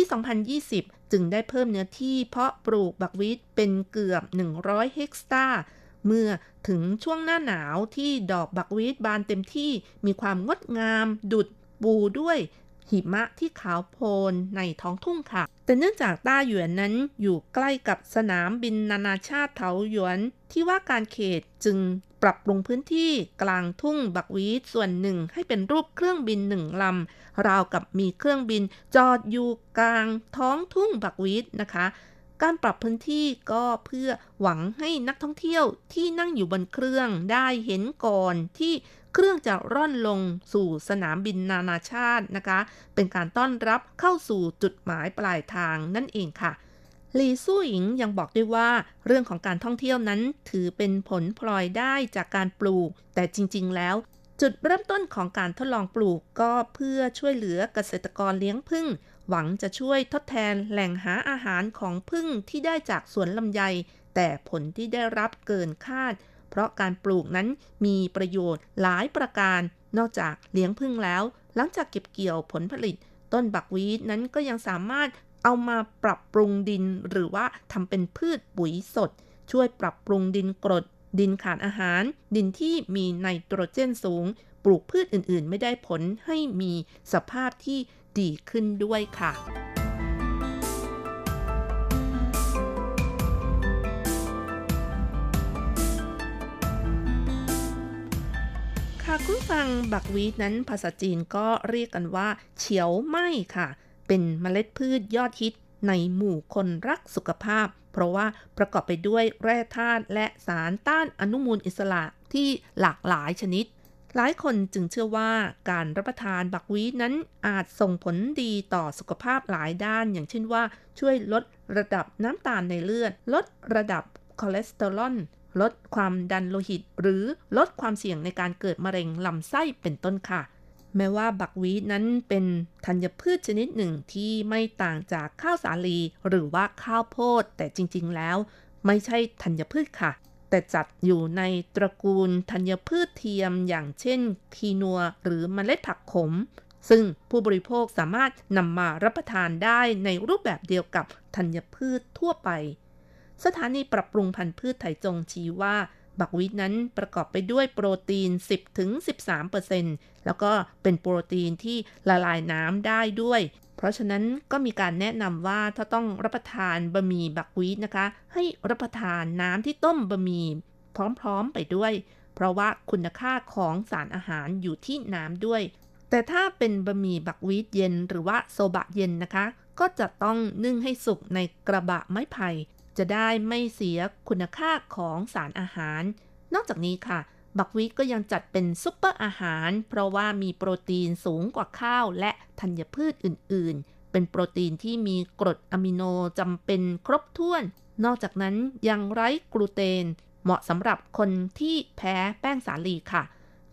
2020 จึงได้เพิ่มเนื้อที่เพาะปลูกบักวีดเป็นเกือบ 100 เฮกตาร์เมื่อถึงช่วงหน้าหนาวที่ดอกบักวีดบานเต็มที่มีความงดงาม ดุดปูด้วยหิมะที่ขาวโพลนในท้องทุ่งค่ะ แต่เนื่องจากต้าหยวนนั้นอยู่ใกล้กับสนามบินนานาชาติเถาหยวน ที่ว่าการเขตจึงปรับปรุงพื้นที่กลางทุ่งบักวีดส่วนหนึ่งให้เป็นรูปเครื่องบินหนึ่งลำ ราวกับมีเครื่องบินจอดอยู่กลางท้องทุ่งบักวีดนะคะ การปรับพื้นที่ก็เพื่อหวังให้นักท่องเที่ยวที่นั่งอยู่บนเครื่องได้เห็นก่อนที่เครื่องจะร่อนลงสู่สนามบินนานาชาตินะคะ เป็นการต้อนรับเข้าสู่จุดหมายปลายทางนั่นเองค่ะ ลีสู้หญิงยังบอกด้วยว่า เรื่องของการท่องเที่ยวนั้นถือเป็นผลพลอยได้จากการปลูก แต่จริง ๆ แล้ว จุดเริ่มต้นของการทดลองปลูกก็เพื่อช่วยเหลือเกษตรกรเลี้ยงพึ่ง หวังจะช่วยทดแทนแหล่งหาอาหารของพึ่งที่ได้จากสวนลำไย แต่ผลที่ได้รับเกินคาด เพราะการปลูกนั้นมีประโยชน์หลายประการ นอกจากเลี้ยงพึ่งแล้ว หลังจากเก็บเกี่ยวผลผลิต ต้นบักวีดนั้นก็ยังสามารถ เอามาปรับปรุงดินหรือว่าทำเป็นพืชปุ๋ยสด ช่วยปรับปรุงดินกรด ดินขาดอาหาร ดินที่มีไนโตรเจนสูง ปลูกพืชอื่นๆ ไม่ได้ผลให้มีสภาพที่ดีขึ้นด้วยค่ะค่ะคุณฟังบักวีดนั้นภาษาจีนก็เรียกกันว่า เฉียวไหมค่ะ เป็นเมล็ดพืชยอดฮิตในหมู่คนรักสุขภาพ เพราะว่าประกอบไปด้วยแร่ธาตุและสารต้านอนุมูลอิสระที่หลากหลายชนิด หลายคนจึงเชื่อว่าการรับประทานบักวีนั้นอาจส่งผลดีต่อสุขภาพหลายด้าน อย่างเช่นว่า ช่วยลดระดับน้ำตาลในเลือด ลดระดับคอเลสเตอรอลลดความดันโลหิต หรือลดความเสี่ยงในการเกิดมะเร็งลำไส้เป็นต้นค่ะ แม้ว่า buckwheat นั้นเป็นธัญพืชชนิดหนึ่งที่ไม่ต่างจากข้าวสาลีหรือว่าข้าวโพด แต่จริง ๆ แล้ว ไม่ใช่ธัญพืชค่ะ แต่จัดอยู่ในตระกูลธัญพืชเทียมอย่างเช่น คีนัวหรือเมล็ดผักขม ซึ่งผู้บริโภคสามารถนำมารับประทานได้ในรูปแบบเดียวกับธัญพืชทั่วไป สถานีปรับปรุงพันธุ์พืชไถจงชี้ว่า บักวีดนั้นประกอบไปด้วยโปรตีน 10-13%แล้วก็เป็นโปรตีนที่ละลายน้ำได้ด้วย เพราะฉะนั้นก็มีการแนะนำว่าถ้าต้องรับประทานบะหมี่บักวีดนะคะ ให้รับประทานน้ำที่ต้มบะหมี่พร้อมๆไปด้วย เพราะว่าคุณค่าของสารอาหารอยู่ที่น้ำด้วย แต่ถ้าเป็นบะหมี่บักวีดเย็นหรือว่าโซบะเย็นนะคะ ก็จะต้องนึ่งให้สุกในกระบะไม้ไผ่ จะได้ไม่เสียคุณค่าของสารอาหาร นอกจากนี้ค่ะ buckwheat ก็ยังจัดเป็นซุปเปอร์อาหาร เพราะว่ามีโปรตีนสูงกว่าข้าวและธัญพืชอื่น ๆ เป็นโปรตีนที่มีกรดอะมิโนจำเป็นครบถ้วน นอกจากนั้นยังไร้กลูเตน เหมาะสำหรับคนที่แพ้แป้งสาลีค่ะ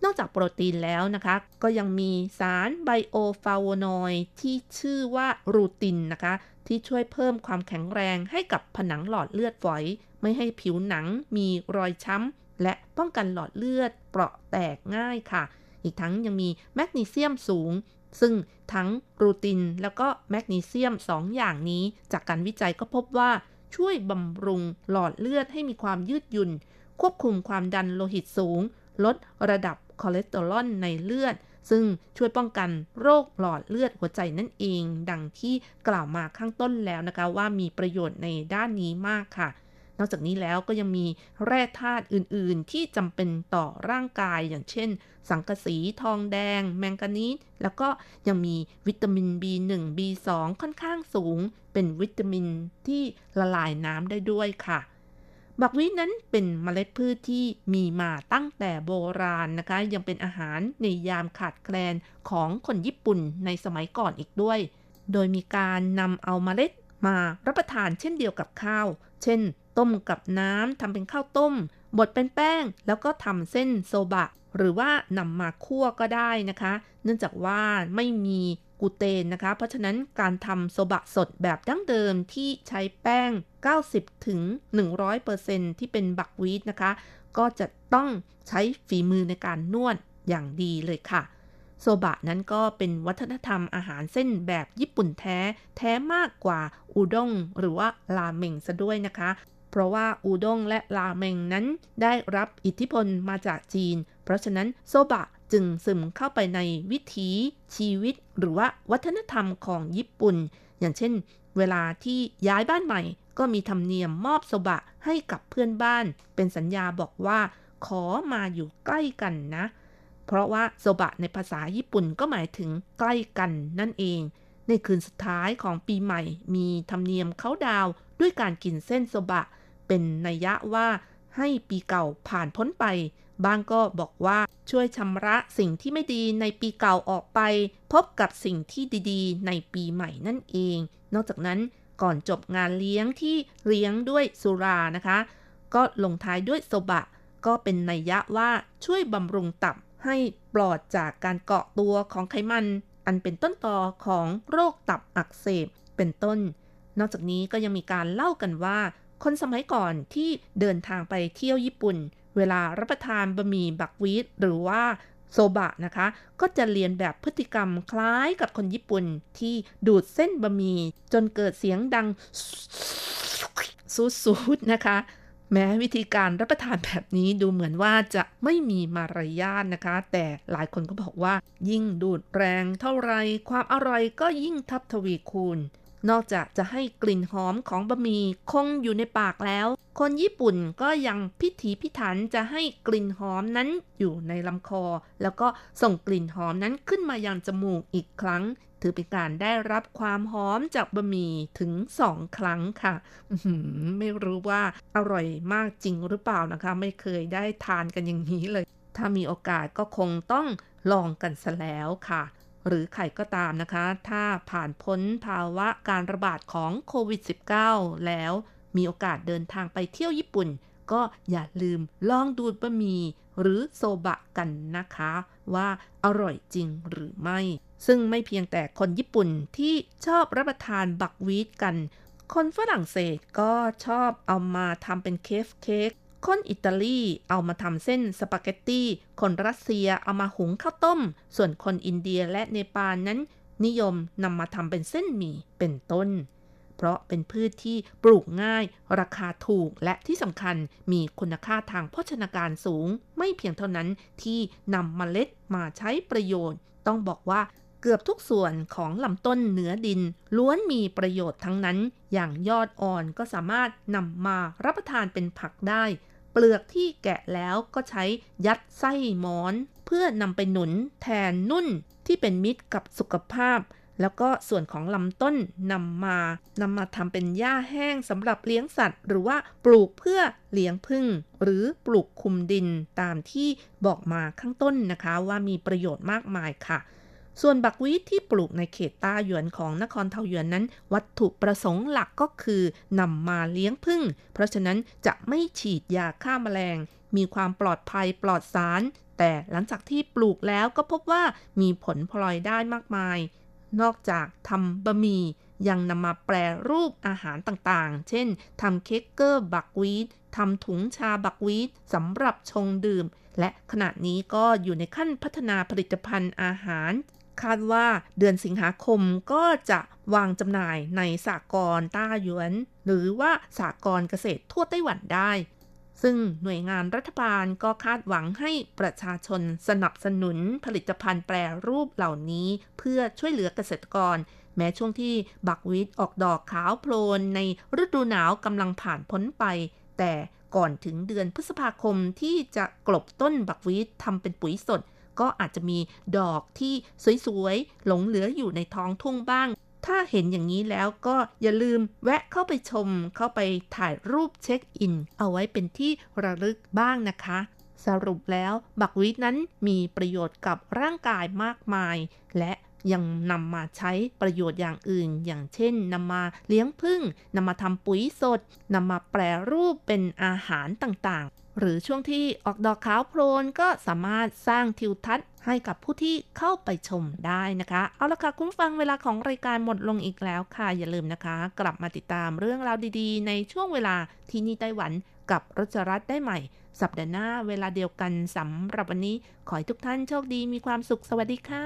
นอกจากโปรตีนแล้วนะคะ ก็ยังมีสารไบโอฟลาวโนอยที่ชื่อว่ารูตินนะคะ ที่ช่วยเพิ่มความแข็งแรงให้กับผนังหลอดเลือดฝอย ไม่ให้ผิวหนังมีรอยช้ำ และป้องกันหลอดเลือดเปราะแตกง่ายค่ะ อีกทั้งยังมีแมกนีเซียมสูง ซึ่งทั้งรูตินแล้วก็แมกนีเซียม 2ออย่างนี้ จากการวิจัยก็พบว่าช่วยบำรุงหลอดเลือดให้มีความยืดหยุ่น ควบคุมความดันโลหิตสูง ลดระดับ คอเลสเตอรอลในเลือด ซึ่งช่วยป้องกันโรคหลอดเลือดหัวใจนั่นเอง ดังที่กล่าวมาข้างต้นแล้วนะคะว่ามีประโยชน์ในด้านนี้มากค่ะนอกจากนี้แล้วก็ยังมีแร่ธาตุอื่น ๆ ที่จำเป็นต่อร่างกายอย่างเช่น สังกะสีทองแดง แมงกานีสแล้วก็ยังมีวิตามิน B1 B2 ค่อนข้างสูง เป็นวิตามินที่ละลายน้ำได้ด้วยค่ะ บักวินั้นเป็นเมล็ดพืชที่มีมาตั้งแต่โบราณนะคะ ยังเป็นอาหารในยามขาดแคลนของคนญี่ปุ่นในสมัยก่อนอีกด้วย โดยมีการนำเอาเมล็ดมารับประทานเช่นเดียวกับข้าว เช่น ต้มกับน้ำทำเป็นข้าวต้ม บดเป็นแป้ง แล้วก็ทำเส้นโซบะ หรือว่านำมาคั่วก็ได้นะคะ เนื่องจากว่าไม่มีกกูเตนนะคะ เพราะฉะนั้นการทำโซบะสดแบบดั้งเดิมที่ใช้แป้ง 90ถึง100%ที่เป็นบักวีทนะคะ ก็จะต้องใช้ฝีมือในการนวดอย่างดีเลยค่ะ โซบะนั้นก็เป็นวัฒนธรรมอาหารเส้นแบบญี่ปุ่นแท้ แท้มากกว่าอูด้งหรือว่าราเมงซะด้วยนะคะ เพราะว่าอูด้งและราเมงนั้นได้รับอิทธิพลมาจากจีน เพราะฉะนั้นโซบะจึงซึมเข้าไปในวิถีชีวิต หรือว่าวัฒนธรรมของญี่ปุ่น อย่างเช่น เวลาที่ย้ายบ้านใหม่ ก็มีธรรมเนียมมอบโซบะให้กับเพื่อนบ้าน เป็นสัญญาบอกว่า ขอมาอยู่ใกล้กันนะ เพราะว่าโซบะในภาษาญี่ปุ่นก็หมายถึงใกล้กันนั่นเอง ในคืนสุดท้ายของปีใหม่ มีธรรมเนียมเขาดาวด้วยการกินเส้นโซบะ เป็นนัยยะว่าให้ปีเก่าผ่านพ้นไป บางก็บอกว่าช่วยชำระสิ่งที่ไม่ดีในปีเก่าออกไป พบกับสิ่งที่ดีๆ ในปีใหม่นั่นเอง นอกจากนั้น ก่อนจบงานเลี้ยงที่เลี้ยงด้วยสุรานะคะ ก็ลงท้ายด้วยโซบะ ก็เป็นนัยยะว่าช่วยบำรุงตับให้ปลอดจากการเกาะตัวของไขมัน อันเป็นต้นตอของโรคตับอักเสบเป็นต้น นอกจากนี้ก็ยังมีการเล่ากันว่า คนสมัยก่อนที่เดินทางไปเที่ยวญี่ปุ่น เวลารับประทานบะหมี่บักวีตหรือว่า โซบะนะคะ ก็จะเรียนแบบพฤติกรรมคล้ายกับคนญี่ปุ่นที่ดูดเส้นบะหมี่จนเกิดเสียงดังสูดๆนะคะแม้วิธีการรับประทานแบบนี้ดูเหมือนว่าจะไม่มีมารยาทนะคะ แต่หลายคนก็บอกว่า ยิ่งดูดแรงเท่าไร ความอร่อยก็ยิ่งทับทวีคูณ นอกจากจะให้กลิ่นหอมของบะหมี่คงอยู่ในปากแล้ว คนญี่ปุ่นก็ยังพิถีพิถันจะให้กลิ่นหอมนั้นอยู่ในลำคอ แล้วก็ส่งกลิ่นหอมนั้นขึ้นมายังจมูกอีกครั้ง ถือเป็นการได้รับความหอมจากบะหมี่ถึงสองครั้งค่ะไม่รู้ว่าอร่อยมากจริงหรือเปล่านะคะ ไม่เคยได้ทานกันอย่างนี้เลย ถ้ามีโอกาสก็คงต้องลองกันซะแล้วค่ะ หรือใครก็ตามนะคะ ถ้าผ่านพ้นภาวะการระบาดของโควิด -19 แล้วมีโอกาสเดินทางไปเที่ยวญี่ปุ่น ก็อย่าลืมลองดูดบะหมี่หรือโซบะกันนะคะ ว่าอร่อยจริงหรือไม่ ซึ่งไม่เพียงแต่คนญี่ปุ่นที่ชอบรับประทานบักวีดกัน คนฝรั่งเศสก็ชอบเอามาทำเป็นเคฟเค้ก คนอิตาลีเอามาทำเส้นสปาเกตตีคนรัสเซียเอามาหุงข้าวต้ม ส่วนคนอินเดียและเนปาลนั้น นิยมนำมาทำเป็นเส้นหมี่เป็นต้น เพราะเป็นพืชที่ปลูกง่าย ราคาถูกและที่สำคัญมีคุณค่าทางโภชนาการสูง ไม่เพียงเท่านั้นที่นำมเมล็ดมาใช้ประโยชน์ ต้องบอกว่าเกือบทุกส่วนของลำต้นเหนือดิน ล้วนมีประโยชน์ทั้งนั้น อย่างยอดอ่อนก็สามารถนำมารับประทานเป็นผักได้ เปลือกที่แกะแล้วก็ใช้ยัดไส้หมอน เพื่อนำไปหนุนแทนนุ่นที่เป็นมิตรกับสุขภาพ แล้วก็ส่วนของลำต้นนำมานำมาทำเป็นหญ้าแห้งสำหรับเลี้ยงสัตว์ หรือว่าปลูกเพื่อเลี้ยงพึ่ง หรือปลูกคุมดินตามที่บอกมาข้างต้นนะคะว่ามีประโยชน์มากมายค่ะ ส่วนบักวีทที่ปลูกในเขตต้าหยวนของนครเทาหยวนนั้น วัตถุประสงค์หลักก็คือนำมาเลี้ยงพึ่ง เพราะฉะนั้นจะไม่ฉีดยาฆ่ามาแมลง มีความปลอดภัยปลอดสาร แต่หลังจากที่ปลูกแล้วก็พบว่ามีผลพลอยได้มากมาย นอกจากทำบะหมี่ยังนำมาแปรรูปอาหารต่างๆ เช่นทำเค้กเกอร์บักวีททำถุงชาบักวีทสำหรับชงดื่ม และขณะนี้ก็อยู่ในขั้นพัฒนาผลิตภัณฑ์อาหาร คาดว่าเดือนสิงหาคมก็จะวางจำหน่ายในสากลต้าหยวน หรือว่าสากลเกษตรทั่วไต้หวันได้ ซึ่งหน่วยงานรัฐบาลก็คาดหวังให้ประชาชนสนับสนุนผลิตภัณฑ์แปรรูปเหล่านี้ เพื่อช่วยเหลือเกษตรกร แม้ช่วงที่บักวิทออกดอกขาวโพลนในฤดูหนาวกำลังผ่านพ้นไป แต่ก่อนถึงเดือนพฤษภาคมที่จะกลบต้นบักวีททำเป็นปุ๋ยสด ก็อาจจะมีดอกที่สวยๆ หลงเหลืออยู่ในท้องทุ่งบ้าง ถ้าเห็นอย่างนี้แล้วก็อย่าลืมแวะเข้าไปชม เข้าไปถ่ายรูปเช็คอิน เอาไว้เป็นที่ระลึกบ้างนะคะ สรุปแล้วบักวีทนั้นมีประโยชน์กับร่างกายมากมาย และยังนำมาใช้ประโยชน์อย่างอื่น อย่างเช่นนำมาเลี้ยงพึ่งนำมาทำปุ๋ยสดนำมาแปรรูปเป็นอาหารต่างๆ หรือช่วงที่ออกดอกขาวโพลนก็สามารถสร้างทิวทัศน์ให้กับผู้ที่เข้าไปชมได้นะคะ เอาละค่ะคุณฟังเวลาของรายการหมดลงอีกแล้วค่ะ อย่าลืมนะคะ กลับมาติดตามเรื่องราวดีๆ ในช่วงเวลาที่นี่ไต้หวันกับรจรัสได้ใหม่ สัปดาห์หน้าเวลาเดียวกันสำหรับวันนี้ ขอให้ทุกท่านโชคดีมีความสุขสวัสดีค่ะ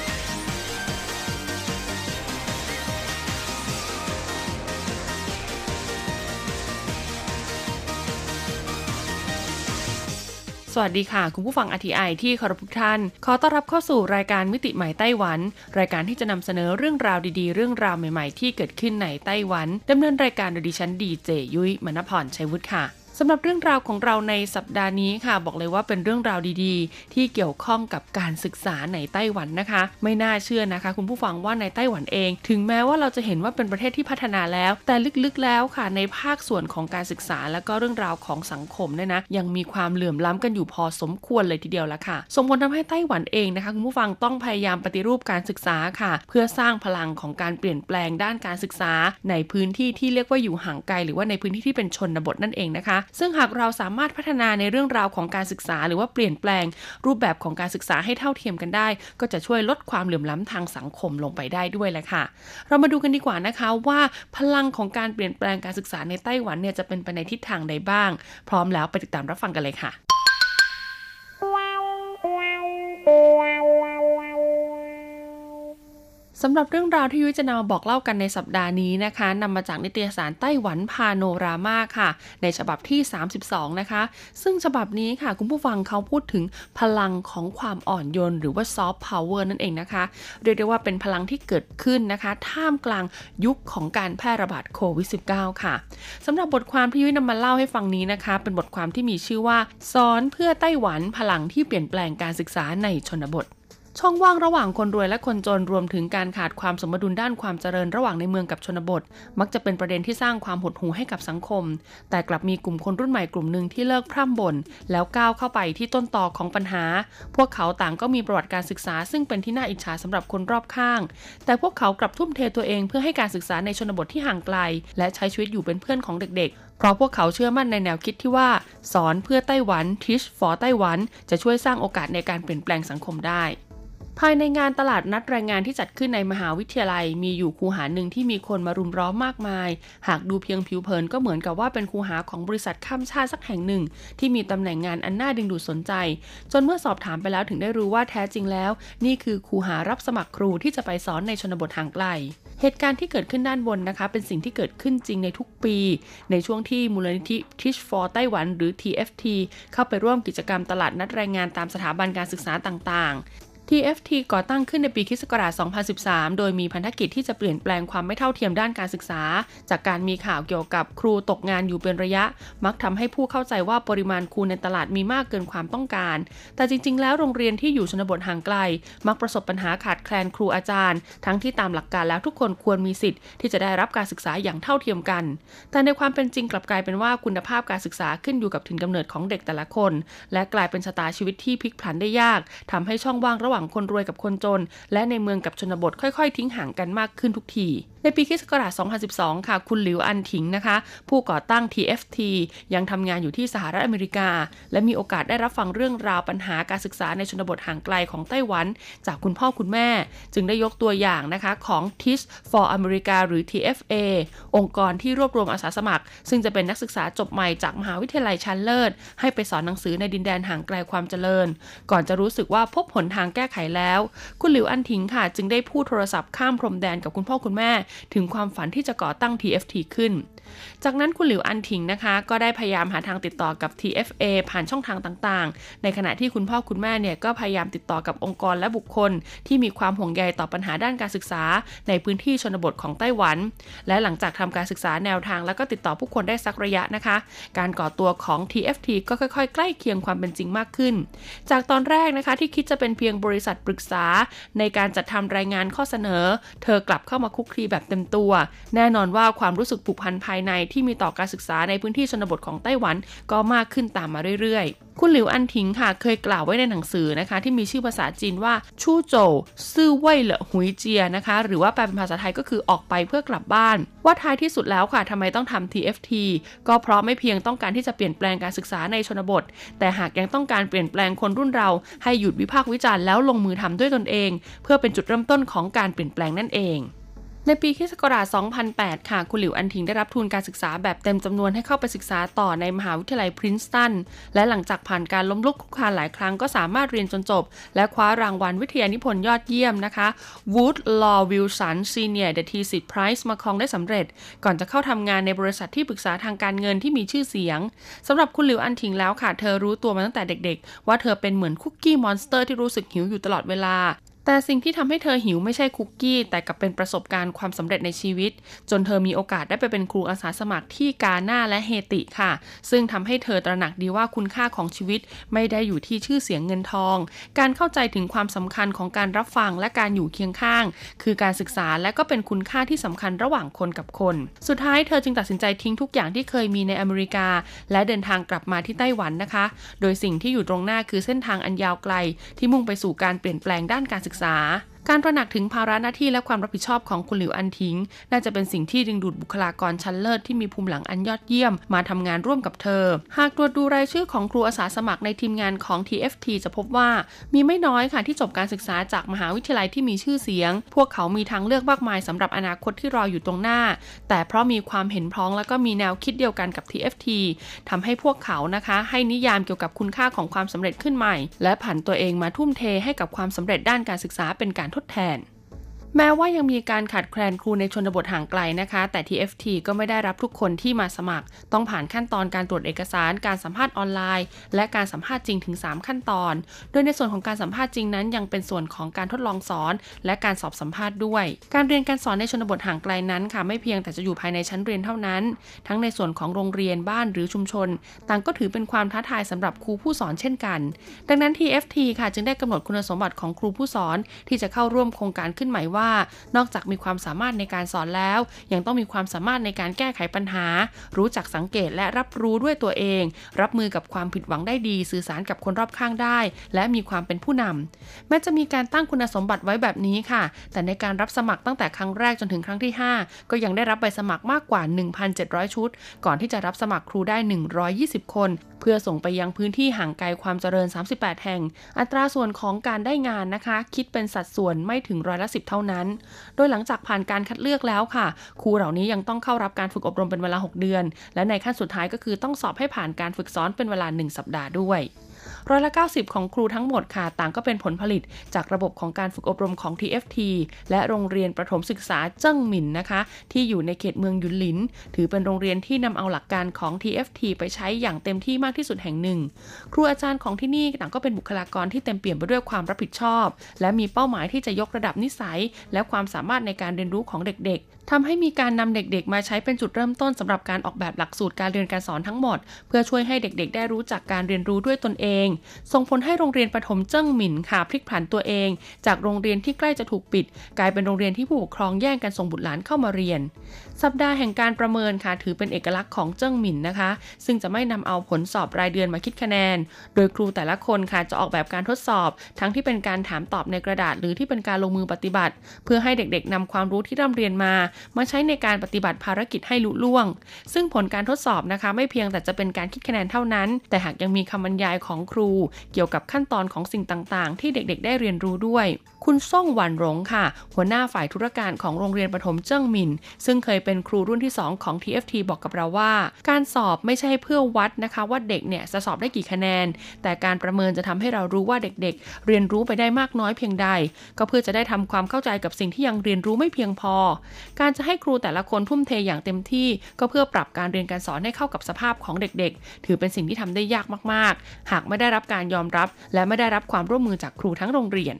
สวัสดีค่ะ คุณผู้ฟังอทีไอที่คารพทุกท่าน ขอต้อนรับเข้าสู่รายการมิติใหม่ไต้หวัน รายการที่จะนำเสนอเรื่องราวดีๆ เรื่องราวใหม่ๆ ที่เกิดขึ้นในไต้หวันดำเนินรายการโดยดิฉันดีเจยุ้ยมณพรชัยวุฒิค่ะ สำหรับเรื่องราวของเราในสัปดาห์นี้ค่ะ บอกเลยว่าเป็นเรื่องราวดีๆ ที่เกี่ยวข้องกับการศึกษาในไต้หวันนะคะ ไม่น่าเชื่อนะคะ คุณผู้ฟังว่าในไต้หวันเอง ถึงแม้ว่าเราจะเห็นว่าเป็นประเทศที่พัฒนาแล้ว แต่ลึกๆแล้วค่ะ ในภาคส่วนของการศึกษาและก็เรื่องราวของสังคมเนี่ยนะยังมีความเหลื่อมล้ำกันอยู่พอสมควรเลยทีเดียวละค่ะส่งผลทำให้ไต้หวันเองนะคะคุณผู้ฟังต้องพยายามปฏิรูปการศึกษาค่ะ เพื่อสร้างพลังของการเปลี่ยนแปลงด้านการศึกษา ในพื้นที่ที่เรียกว่าอยู่ห่างไกล หรือว่าในพื้นที่ที่เป็นชนบทนั่นเองนะคะซึ่งหากเราสามารถพัฒนาในเรื่องราวของการศึกษา หรือว่าเปลี่ยนแปลง รูปแบบของการศึกษาให้เท่าเทียมกันได้ ก็จะช่วยลดความเหลื่อมล้ำทางสังคมลงไปได้ด้วยแหละค่ะ เรามาดูกันดีกว่านะคะว่าพลังของการเปลี่ยนแปลงการศึกษาในไต้หวันเนี่ยจะเป็นไปในทิศทางใดบ้าง พร้อมแล้วไปติดตามรับฟังกันเลยค่ะ สำหรับเรื่องราวที่ยุ้ยจะนำมาบอกเล่ากันในสัปดาห์นี้นะคะนำมาจากนิตยสารไต้หวันพาโนรามาค่ะ ในฉบับที่ 32 นะคะ ซึ่งฉบับนี้ค่ะ คุณผู้ฟังเขาพูดถึงพลังของความอ่อนโยนหรือว่าซอฟต์พาวเวอร์นั่นเองนะคะ เรียกได้ว่าเป็นพลังที่เกิดขึ้นนะคะ ท่ามกลางยุคของการแพร่ระบาดโควิด -19 ค่ะสำหรับบทความที่ยุ้ยนำมาเล่าให้ฟังนี้นะคะ เป็นบทความที่มีชื่อว่าสอนเพื่อไต้หวันพลังที่เปลี่ยนแปลงการศึกษาในชนบท ช่องว่างระหว่างคนรวยและคนจนรวมถึงการขาดความสมดุลด้านความเจริญระหว่างในเมืองกับชนบท มักจะเป็นประเด็นที่สร้างความหดหู่ให้กับสังคม แต่กลับมีกลุ่มคนรุ่นใหม่กลุ่มหนึ่งที่เลิกพร่ำบ่นแล้วก้าวเข้าไปที่ต้นตอของปัญหา พวกเขาต่างก็มีประวัติการศึกษา ซึ่งเป็นที่น่าอิจฉาสำหรับคนรอบข้าง แต่พวกเขากลับทุ่มเทตัวเองเพื่อให้การศึกษาในชนบทที่ห่างไกล และใช้ชีวิตอยู่เป็นเพื่อนของเด็กๆเพราะพวกเขาเชื่อมั่นในแนวคิดที่ว่า สอนเพื่อไต้หวัน Teach for ไต้หวัน จะช่วยสร้างโอกาสในการเปลี่ยนแปลงสังคมได้ ภายในงานตลาดนัดแรงงานที่จัดขึ้นในมหาวิทยาลัย มีอยู่คูหาหนึ่งที่มีคนมารุมร้อมมากมาย หากดูเพียงผิวเผินก็เหมือนกับว่าเป็นคูหาของบริษัทข้ามชาติสักแห่งหนึ่ง ที่มีตำแหน่งงานอันน่าดึงดูดสนใจ จนเมื่อสอบถามไปแล้วถึงได้รู้ว่าแท้จริงแล้ว นี่คือคูหารับสมัครครูที่จะไปสอนในชนบทห่างไกล เหตุการณ์ที่เกิดขึ้นด้านบนนะคะ เป็นสิ่งที่เกิดขึ้นจริงในทุกปี ในช่วงที่มูลนิธิ Teach for ไต้หวันหรือ TFT เข้าไปร่วมกิจกรรมตลาดนัดแรงงานตามสถาบันการศึกษาต่างๆ TFT ก่อตั้งขึ้นในปีคศ2013 โดยมีพันธกิจที่จะเปลี่ยนแปลงความไม่เท่าเทียมด้านการศึกษา จากการมีข่าวเกี่ยวกับครูตกงานอยู่เป็นระยะ มักทำให้ผู้เข้าใจว่าปริมาณครูในตลาดมีมากเกินความต้องการ แต่จริง ๆ แล้วโรงเรียนที่อยู่ชนบทห่างไกล มักประสบปัญหาขาดแคลนครูอาจารย์ ทั้งที่ตามหลักการแล้วทุกคนควรมีสิทธิ์ที่จะได้รับการศึกษาอย่างเท่าเทียมกัน แต่ในความเป็นจริงกลับกลายเป็นว่าคุณภาพการศึกษาขึ้นอยู่กับถิ่นกำเนิดของเด็กแต่ละคน และกลายเป็นชะตาชีวิตที่พลิกผันได้ยากทำให้ช่องว่างระหว่างคนรวยกับคนจน และในเมืองกับชนบทค่อย ๆ ทิ้งห่างกันมากขึ้นทุกที ในปีคศ2012 ค่ะ คุณหลิวอันถิงนะคะ ผู้ก่อตั้ง TFT ยังทำงานอยู่ที่สหรัฐอเมริกา และมีโอกาสได้รับฟังเรื่องราวปัญหาการศึกษาในชนบทห่างไกลของไต้หวัน จากคุณพ่อคุณแม่ จึงได้ยกตัวอย่างนะคะของ Teach for America หรือ TFA องค์กรที่รวบรวมอาสาสมัคร ซึ่งจะเป็นนักศึกษาจบใหม่จากมหาวิทยาลัยชั้นเลิศ ให้ไปสอนหนังสือในดินแดนห่างไกลความเจริญ ก่อนจะรู้สึกว่าพบหนทางแก้ไขแล้ว คุณหลิวอันถิงค่ะ จึงได้พูดโทรศัพท์ข้ามพรมแดนกับคุณพ่อคุณแม่ถึงความฝันที่จะก่อตั้ง TFT ขึ้น จากนั้นคุณหลิวอันถิงนะคะ ก็ได้พยายามหาทางติดต่อกับ TFA ผ่านช่องทางต่างๆ ในขณะที่คุณพ่อคุณแม่เนี่ยก็พยายามติดต่อกับองค์กรและบุคคล ที่มีความห่วงใยต่อปัญหาด้านการศึกษา ในพื้นที่ชนบทของไต้หวัน และหลังจากทำการศึกษาแนวทางแล้วก็ติดต่อผู้คนได้สักระยะนะคะ การก่อตัวของ TFT ก็ค่อยๆ ใกล้เคียงความเป็นจริงมากขึ้น จากตอนแรกนะคะที่คิดจะเป็นเพียงบริษัทปรึกษา ในการจัดทำรายงานข้อเสนอ เธอกลับเข้ามาคุกคีแบบเต็มตัว แน่นอนว่าความรู้สึกผูกพันภายในที่มีต่อการศึกษาในพื้นที่ชนบทของไต้หวันก็มากขึ้นตามมาเรื่อยๆ คุณหลิวอันทิงค่ะเคยกล่าวไว้ในหนังสือนะคะ ที่มีชื่อภาษาจีนว่าชู่โจวซื่อเว่ยเหลอหุยเจียนะคะ หรือว่าแปลเป็นภาษาไทยก็คือออกไปเพื่อกลับบ้าน ว่าท้ายที่สุดแล้วค่ะทำไมต้องทำ TFT ก็เพราะไม่เพียงต้องการที่จะเปลี่ยนแปลงการศึกษาในชนบท แต่หากยังต้องการเปลี่ยนแปลงคนรุ่นเรา ให้หยุดวิพากษ์วิจารณ์แล้วลงมือทำด้วยตนเอง เพื่อเป็นจุดเริ่มต้นของการเปลี่ยนแปลงนั่นเอง ในปีคศ2008 ค่ะ คุณหลิวอันทิงได้รับทุนการศึกษาแบบเต็มจำนวนให้เข้าไปศึกษาต่อในมหาวิทยาลัยพรินสตัน และหลังจากผ่านการล้มลุกคลุกคลานหลายครั้งก็สามารถเรียนจนจบ และคว้ารางวัลวิทยานิพนธ์ยอดเยี่ยมนะคะ Wood Law Wilson Senior The t s i t Prize มาครองได้สำเร็จ ก่อนจะเข้าทำงานในบริษัทที่ปรึกษาทางการเงินที่มีชื่อเสียงสำหรับคุณหลิวอันทิงแล้วค่ะ เธอรู้ตัวมาตั้งแต่เด็ก ๆ ว่าเธอเป็นเหมือน Cookie Monster ที่รู้สึกหิวอยู่ตลอดเวลา แต่สิ่งที่ทำให้เธอหิวไม่ใช่คุกกี้ แต่กลับเป็นประสบการณ์ความสำเร็จในชีวิต จนเธอมีโอกาสได้ไปเป็นครูอาสาสมัครที่กาหน้าและเฮติค่ะ ซึ่งทำให้เธอตระหนักดีว่าคุณค่าของชีวิตไม่ได้อยู่ที่ชื่อเสียงเงินทอง การเข้าใจถึงความสำคัญของการรับฟังและการอยู่เคียงข้าง คือการศึกษาและก็เป็นคุณค่าที่สำคัญระหว่างคนกับคน สุดท้ายเธอจึงตัดสินใจทิ้งทุกอย่างที่เคยมีในอเมริกา และเดินทางกลับมาที่ไต้หวันนะคะ โดยสิ่งที่อยู่ตรงหน้าคือเส้นทางอันยาวไกล ที่มุ่งไปสู่การเปลี่ยนแปลงด้านการศึกศึกษา การตระหนักถึงภาระหน้าที่และความรับผิดชอบของคุณหลิวอันทิง น่าจะเป็นสิ่งที่ดึงดูดบุคลากรชั้นเลิศที่มีภูมิหลังอันยอดเยี่ยม มาทำงานร่วมกับเธอ หากตรวจดูรายชื่อของครูอาสาสมัครในทีมงานของ TFT จะพบว่า มีไม่น้อยค่ะที่จบการศึกษาจากมหาวิทยาลัยที่มีชื่อเสียง พวกเขามีทางเลือกมากมายสำหรับอนาคตที่รออยู่ตรงหน้า แต่เพราะมีความเห็นพ้องและก็มีแนวคิดเดียวกันกับ TFT ทำให้พวกเขานะคะ ให้นิยามเกี่ยวกับคุณค่าของความสำเร็จขึ้นใหม่ และผันตัวเองมาทุ่มเทให้กับความสำเร็จด้านการศึกษาเป็นการทดแทน แม้ว่ายังมีการขาดแคลนครูในชนบทห่างไกลนะคะ แต่ TFT ก็ไม่ได้รับทุกคนที่มาสมัคร ต้องผ่านขั้นตอนการตรวจเอกสาร การสัมภาษณ์ออนไลน์ และการสัมภาษณ์จริงถึง 3 ขั้นตอน โดยในส่วนของการสัมภาษณ์จริงนั้น ยังเป็นส่วนของการทดลองสอน และการสอบสัมภาษณ์ด้วย การเรียนการสอนในชนบทห่างไกลนั้นค่ะ ไม่เพียงแต่จะอยู่ภายในชั้นเรียนเท่านั้น ทั้งในส่วนของโรงเรียนบ้านหรือชุมชน ต่างก็ถือเป็นความท้าทายสำหรับครูผู้สอนเช่นกัน ดังนั้น TFT ค่ะจึงได้กำหนดคุณสมบัติของครูผู้สอนที่จะเข้าร่วมโครงการขึ้นใหม่ว่านอกจากมีความสามารถในการสอนแล้ว ยังต้องมีความสามารถในการแก้ไขปัญหา รู้จักสังเกตและรับรู้ด้วยตัวเอง รับมือกับความผิดหวังได้ดี สื่อสารกับคนรอบข้างได้ และมีความเป็นผู้นำแม้จะมีการตั้งคุณสมบัติไว้แบบนี้ค่ะ แต่ในการรับสมัครตั้งแต่ครั้งแรกจนถึงครั้งที่ 5 ก็ยังได้รับใบสมัครมากกว่า 1,700 ชุด ก่อนที่จะรับสมัครครูได้ 120 คน เพื่อส่งไปยังพื้นที่ห่างไกลความเจริญ 38 แห่ง อัตราส่วนของการได้งานนะคะ คิดเป็นสัดส่วนไม่ถึงร้อยละสิบเท่านั้น โดยหลังจากผ่านการคัดเลือกแล้วค่ะ ครูเหล่านี้ยังต้องเข้ารับการฝึกอบรมเป็นเวลา 6 เดือน และในขั้นสุดท้ายก็คือต้องสอบให้ผ่านการฝึกซ้อนเป็นเวลา 1 สัปดาห์ด้วย ร้อยละ 90 ของครูทั้งหมดค่ะ ต่างก็เป็นผลผลิตจากระบบของการฝึกอบรมของ TFT และโรงเรียนประถมศึกษาเจิ้งหมินนะคะ ที่อยู่ในเขตเมืองยุนหลิน ถือเป็นโรงเรียนที่นำเอาหลักการของ TFT ไปใช้อย่างเต็มที่มากที่สุดแห่งหนึ่ง ครูอาจารย์ของที่นี่ต่างก็เป็นบุคลากรที่เต็มเปี่ยมไปด้วยความรับผิดชอบ และมีเป้าหมายที่จะยกระดับนิสัย และความสามารถในการเรียนรู้ของเด็กๆทำให้มีการนำเด็กๆ มาใช้เป็นจุดเริ่มต้นสำหรับการออกแบบหลักสูตรการเรียนการสอนทั้งหมด เพื่อช่วยให้เด็กๆ ได้รู้จักการเรียนรู้ด้วยตนเองส่งผลให้โรงเรียนประถมเจิ้งหมินค่ะพลิกผันตัวเอง จากโรงเรียนที่ใกล้จะถูกปิด กลายเป็นโรงเรียนที่ผู้ปกครองแย่งกันส่งบุตรหลานเข้ามาเรียน สัปดาห์แห่งการประเมินค่ะถือเป็นเอกลักษณ์ของเจิ้งหมินนะคะ ซึ่งจะไม่นำเอาผลสอบรายเดือนมาคิดคะแนน โดยครูแต่ละคนค่ะจะออกแบบการทดสอบ ทั้งที่เป็นการถามตอบในกระดาษ หรือที่เป็นการลงมือปฏิบัติ เพื่อให้เด็กๆนำความรู้ที่ร่ำเรียนมา มาใช้ในการปฏิบัติภารกิจให้ลุล่วง ซึ่งผลการทดสอบนะคะ ไม่เพียงแต่จะเป็นการคิดคะแนนเท่านั้น แต่หากยังมีคำบรรยายของครู เกี่ยวกับขั้นตอนของสิ่งต่างๆ ที่เด็กๆ ได้เรียนรู้ด้วย คุณซ่งหวันหลงค่ะ หัวหน้าฝ่ายธุรการของโรงเรียนประถมเจิ้งหมิน ซึ่งเคยเป็นครูรุ่นที่ 2 ของ TFT บอกกับเราว่า การสอบไม่ใช่เพื่อวัดนะคะว่าเด็กเนี่ยจะสอบได้กี่คะแนน แต่การประเมินจะทำให้เรารู้ว่าเด็กๆ เรียนรู้ไปได้มากน้อยเพียงใด ก็เพื่อจะได้ทำความเข้าใจกับสิ่งที่ยังเรียนรู้ไม่เพียงพอ การจะให้ครูแต่ละคนทุ่มเทอย่างเต็มที่ ก็เพื่อปรับการเรียนการสอนให้เข้ากับสภาพของเด็กๆ ถือเป็นสิ่งที่ทำได้ยากมากๆ หากไม่ได้รับการยอมรับ และไม่ได้รับความร่วมมือจากครูทั้งโรงเรียน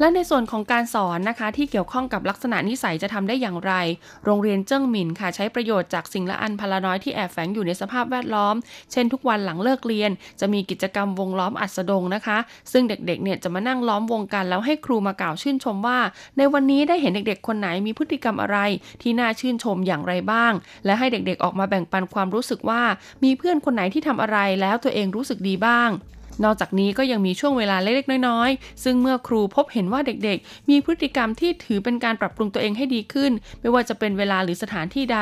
และในส่วนของการสอนนะคะ ที่เกี่ยวข้องกับลักษณะนิสัยจะทำได้อย่างไร โรงเรียนเจิ้งหมินค่ะ ใช้ประโยชน์จากสิ่งละอันพลาน้อยที่แอบแฝงอยู่ในสภาพแวดล้อม เช่นทุกวันหลังเลิกเรียน จะมีกิจกรรมวงล้อมอัสดงนะคะ ซึ่งเด็กๆเนี่ยจะมานั่งล้อมวงกันแล้วให้ครูมากล่าวชื่นชมว่า ในวันนี้ได้เห็นเด็กๆ คนไหนมีพฤติกรรมอะไร ที่น่าชื่นชมอย่างไรบ้าง และให้เด็กๆออกมาแบ่งปันความรู้สึกว่า มีเพื่อนคนไหนที่ทำอะไรแล้วตัวเองรู้สึกดีบ้าง นอกจากนี้ก็ยังมีช่วงเวลาเล็กๆ น้อยๆ ซึ่งเมื่อครูพบเห็นว่าเด็กๆ มีพฤติกรรมที่ถือเป็นการปรับปรุงตัวเองให้ดีขึ้น ไม่ว่าจะเป็นเวลาหรือสถานที่ใด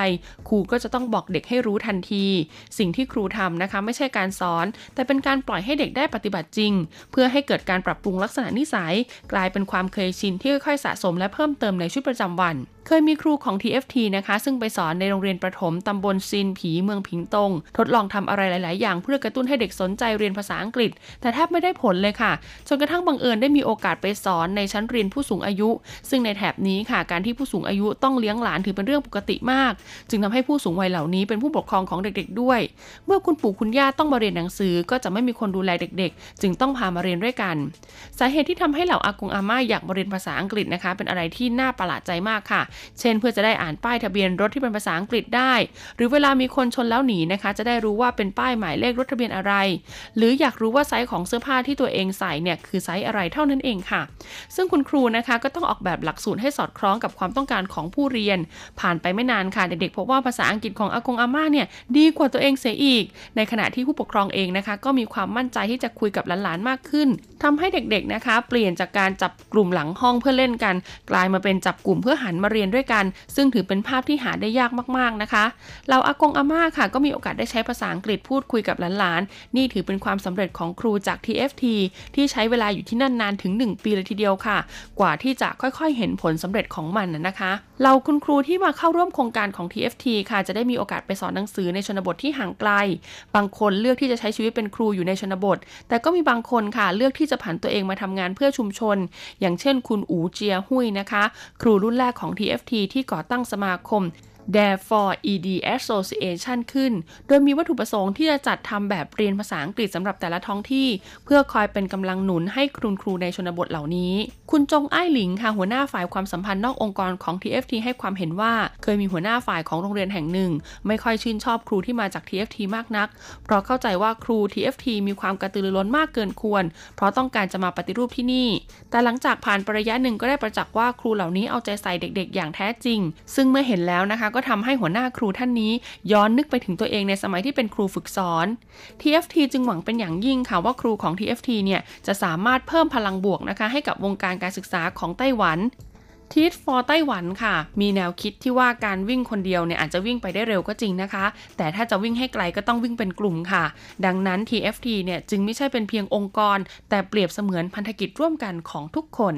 ครูก็จะต้องบอกเด็กให้รู้ทันที สิ่งที่ครูทำนะคะไม่ใช่การสอน แต่เป็นการปล่อยให้เด็กได้ปฏิบัติจริง เพื่อให้เกิดการปรับปรุงลักษณะนิสัย กลายเป็นความเคยชินที่ค่อยๆสะสมและเพิ่มเติมในชีวิตประจำวันเคยมีครูของ TFT นะคะ ซึ่งไปสอนในโรงเรียนประถมตำบลซินผีเมืองผิงตง ทดลองทำอะไรหลาย ๆ อย่างเพื่อกระตุ้นให้เด็กสนใจเรียนภาษาอังกฤษ แต่แทบไม่ได้ผลเลยค่ะ จนกระทั่งบังเอิญได้มีโอกาสไปสอนในชั้นเรียนผู้สูงอายุ ซึ่งในแถบนี้ค่ะ การที่ผู้สูงอายุต้องเลี้ยงหลานถือเป็นเรื่องปกติมาก จึงทำให้ผู้สูงวัยเหล่านี้เป็นผู้ปกครองของเด็ก ๆ ด้วย เมื่อคุณปู่คุณย่าต้องมาเรียนหนังสือ ก็จะไม่มีคนดูแลเด็ก ๆ จึงต้องพามาเรียนด้วยกัน สาเหตุที่ทำให้เหล่าอากงอาม่าอยากมาเรียนภาษาอังกฤษนะคะ เป็นอะไรที่น่าประหลาดใจมากค่ะเช่น เพื่อจะได้อ่านป้ายทะเบียนรถที่เป็นภาษาอังกฤษได้ หรือเวลามีคนชนแล้วหนีนะคะ จะได้รู้ว่าเป็นป้ายหมายเลขรถทะเบียนอะไร หรืออยากรู้ว่าไซส์ของเสื้อผ้าที่ตัวเองใส่เนี่ยคือไซส์อะไรเท่านั้นเองค่ะ ซึ่งคุณครูนะคะก็ต้องออกแบบหลักสูตรให้สอดคล้องกับความต้องการของผู้เรียน ผ่านไปไม่นานค่ะเด็กๆพบว่าภาษาอังกฤษของอากงอาม่าเนี่ยดีกว่าตัวเองเสียอีก ในขณะที่ผู้ปกครองเองนะคะก็มีความมั่นใจที่จะคุยกับหลานๆมากขึ้นทำให้เด็กๆนะคะ เปลี่ยนจากการจับกลุ่มหลังห้องเพื่อเล่นกัน กลายมาเป็นจับกลุ่มเพื่อหันมาเรียนด้วยกัน ซึ่งถือเป็นภาพที่หาได้ยากมากๆนะคะเราอากงอาม่าค่ะ ก็มีโอกาสได้ใช้ภาษาอังกฤษพูดคุยกับหลานๆ นี่ถือเป็นความสำเร็จของครูจาก TFT ที่ใช้เวลาอยู่ที่นั่นนานถึง 1 ปีเลยทีเดียวค่ะ กว่าที่จะค่อยๆ เห็นผลสำเร็จของมันนะคะ เราคุณครูที่มาเข้าร่วมโครงการของ TFT ค่ะ จะได้มีโอกาสไปสอนหนังสือในชนบทที่ห่างไกล บางคนเลือกที่จะใช้ชีวิตเป็นครูอยู่ในชนบท แต่ก็มีบางคนค่ะเลือกที่จะผันตัวเองมาทำงานเพื่อชุมชน อย่างเช่น คุณอูเจียหุยนะคะ ครูรุ่นแรกของ TFT ที่ก่อตั้งสมาคม Therefore ED Association ขึ้น โดยมีวัตถุประสงค์ที่จะจัดทำแบบเรียนภาษาอังกฤษสำหรับแต่ละท้องที่ เพื่อคอยเป็นกำลังหนุนให้ครูครูในชนบทเหล่านี้ คุณจงไอ้หลิงค่ะหัวหน้าฝ่ายความสัมพันธ์นอกองค์กรของ TFT ให้ความเห็นว่า เคยมีหัวหน้าฝ่ายของโรงเรียนแห่งหนึ่ง ไม่ค่อยชื่นชอบครูที่มาจาก TFT มากนัก เพราะเข้าใจว่าครู TFT มีความกระตือรือร้นมากเกินควร เพราะต้องการจะมาปฏิรูปที่นี่ แต่หลังจากผ่านประยะหนึ่งก็ได้ประจักษ์ว่าครูเหล่านี้เอาใจใส่เด็ก ๆ อย่างแท้จริง ซึ่งเมื่อเห็นแล้วนะคะก็ทำให้หัวหน้าครูท่านนี้ ย้อนนึกไปถึงตัวเองในสมัยที่เป็นครูฝึกสอน TFT จึงหวังเป็นอย่างยิ่งค่ะว่าครูของ TFT เนี่ยจะสามารถเพิ่มพลังบวกนะคะ ให้กับวงการการศึกษาของไต้หวันทีทฟอร์ไต้หวันค่ะ มีแนวคิดที่ว่าการวิ่งคนเดียวเนี่ยอาจจะวิ่งไปได้เร็วก็จริงนะคะ แต่ถ้าจะวิ่งให้ไกลก็ต้องวิ่งเป็นกลุ่มค่ะ ดังนั้น TFT เนี่ยจึงไม่ใช่เป็นเพียงองค์กร แต่เปรียบเสมือนพันธกิจร่วมกันของทุกคน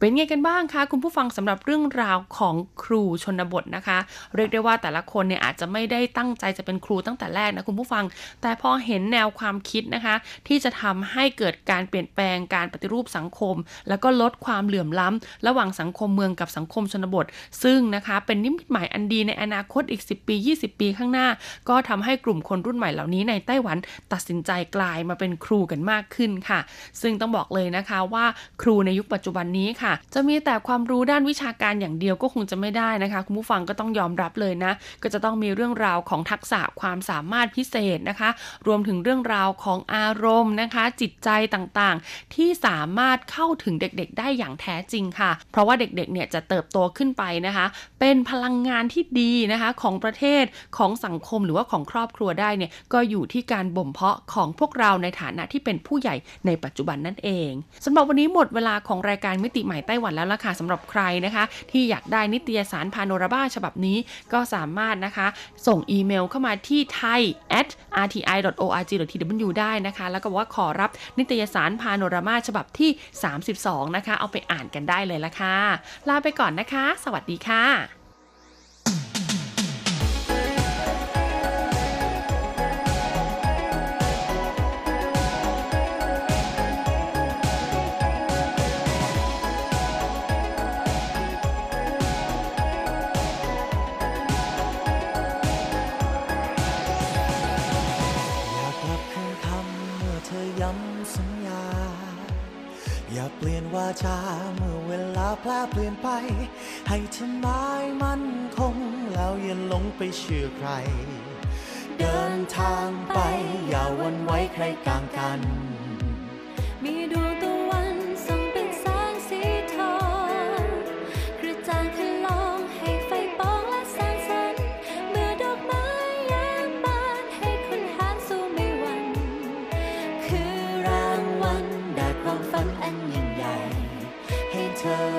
เป็นไงกันบ้างคะคุณผู้ฟังสำหรับเรื่องราวของครูชนบทนะคะ เรียกได้ว่าแต่ละคนเนี่ยอาจจะไม่ได้ตั้งใจจะเป็นครูตั้งแต่แรกนะคุณผู้ฟัง แต่พอเห็นแนวความคิดนะคะ ที่จะทำให้เกิดการเปลี่ยนแปลงการปฏิรูปสังคม แล้วก็ลดความเหลื่อมล้ำระหว่างสังคมเมืองกับสังคมชนบท ซึ่งนะคะเป็นนิมิตหมายอันดีในอนาคตอีก 10 ปี 20 ปีข้างหน้า ก็ทำให้กลุ่มคนรุ่นใหม่เหล่านี้ในไต้หวันตัดสินใจกลายมาเป็นครูกันมากขึ้นค่ะ ซึ่งต้องบอกเลยนะคะว่าครูในยุคปัจจุบันนี้ค่ะจะมีแต่ความรู้ด้านวิชาการอย่างเดียวก็คงจะไม่ได้นะคะ คุณผู้ฟังก็ต้องยอมรับเลยนะ ก็จะต้องมีเรื่องราวของทักษะความสามารถพิเศษนะคะ รวมถึงเรื่องราวของอารมณ์นะคะ จิตใจต่างๆ ที่สามารถเข้าถึงเด็กๆ ได้อย่างแท้จริงค่ะ เพราะว่าเด็กๆเนี่ยจะเติบโตขึ้นไปนะคะ เป็นพลังงานที่ดีนะคะของประเทศของสังคมหรือว่าของครอบครัวได้เนี่ยก็อยู่ที่การบ่มเพาะของพวกเราในฐานะที่เป็นผู้ใหญ่ในปัจจุบันนั่นเองสำหรับวันนี้หมดเวลาของรายการมิติใหม่ม่ไต้หวันแล้วล่ะค่ะสำหรับใครนะคะ ที่อยากได้นิตยสารพาโนราบ้าฉบับนี้ก็สามารถนะคะ ส่งอีเมลเข้ามาที่ thai at rti.org.tw ได้นะคะ แล้วก็ว่าขอรับนิตยสารพาโนรามาฉบับที่ 32 นะคะ เอาไปอ่านกันได้เลยละค่ะ ลาไปก่อนนะคะ สวัสดีค่ะ วาจาเมื่อเวลาแปลเปลี่ยนไป ให้ทำไมมันคงแล้วอย่าหลงไปเชื่อใคร เดินทางไปอย่าวันไว้ใครกลางกัน มีดวงตัว return.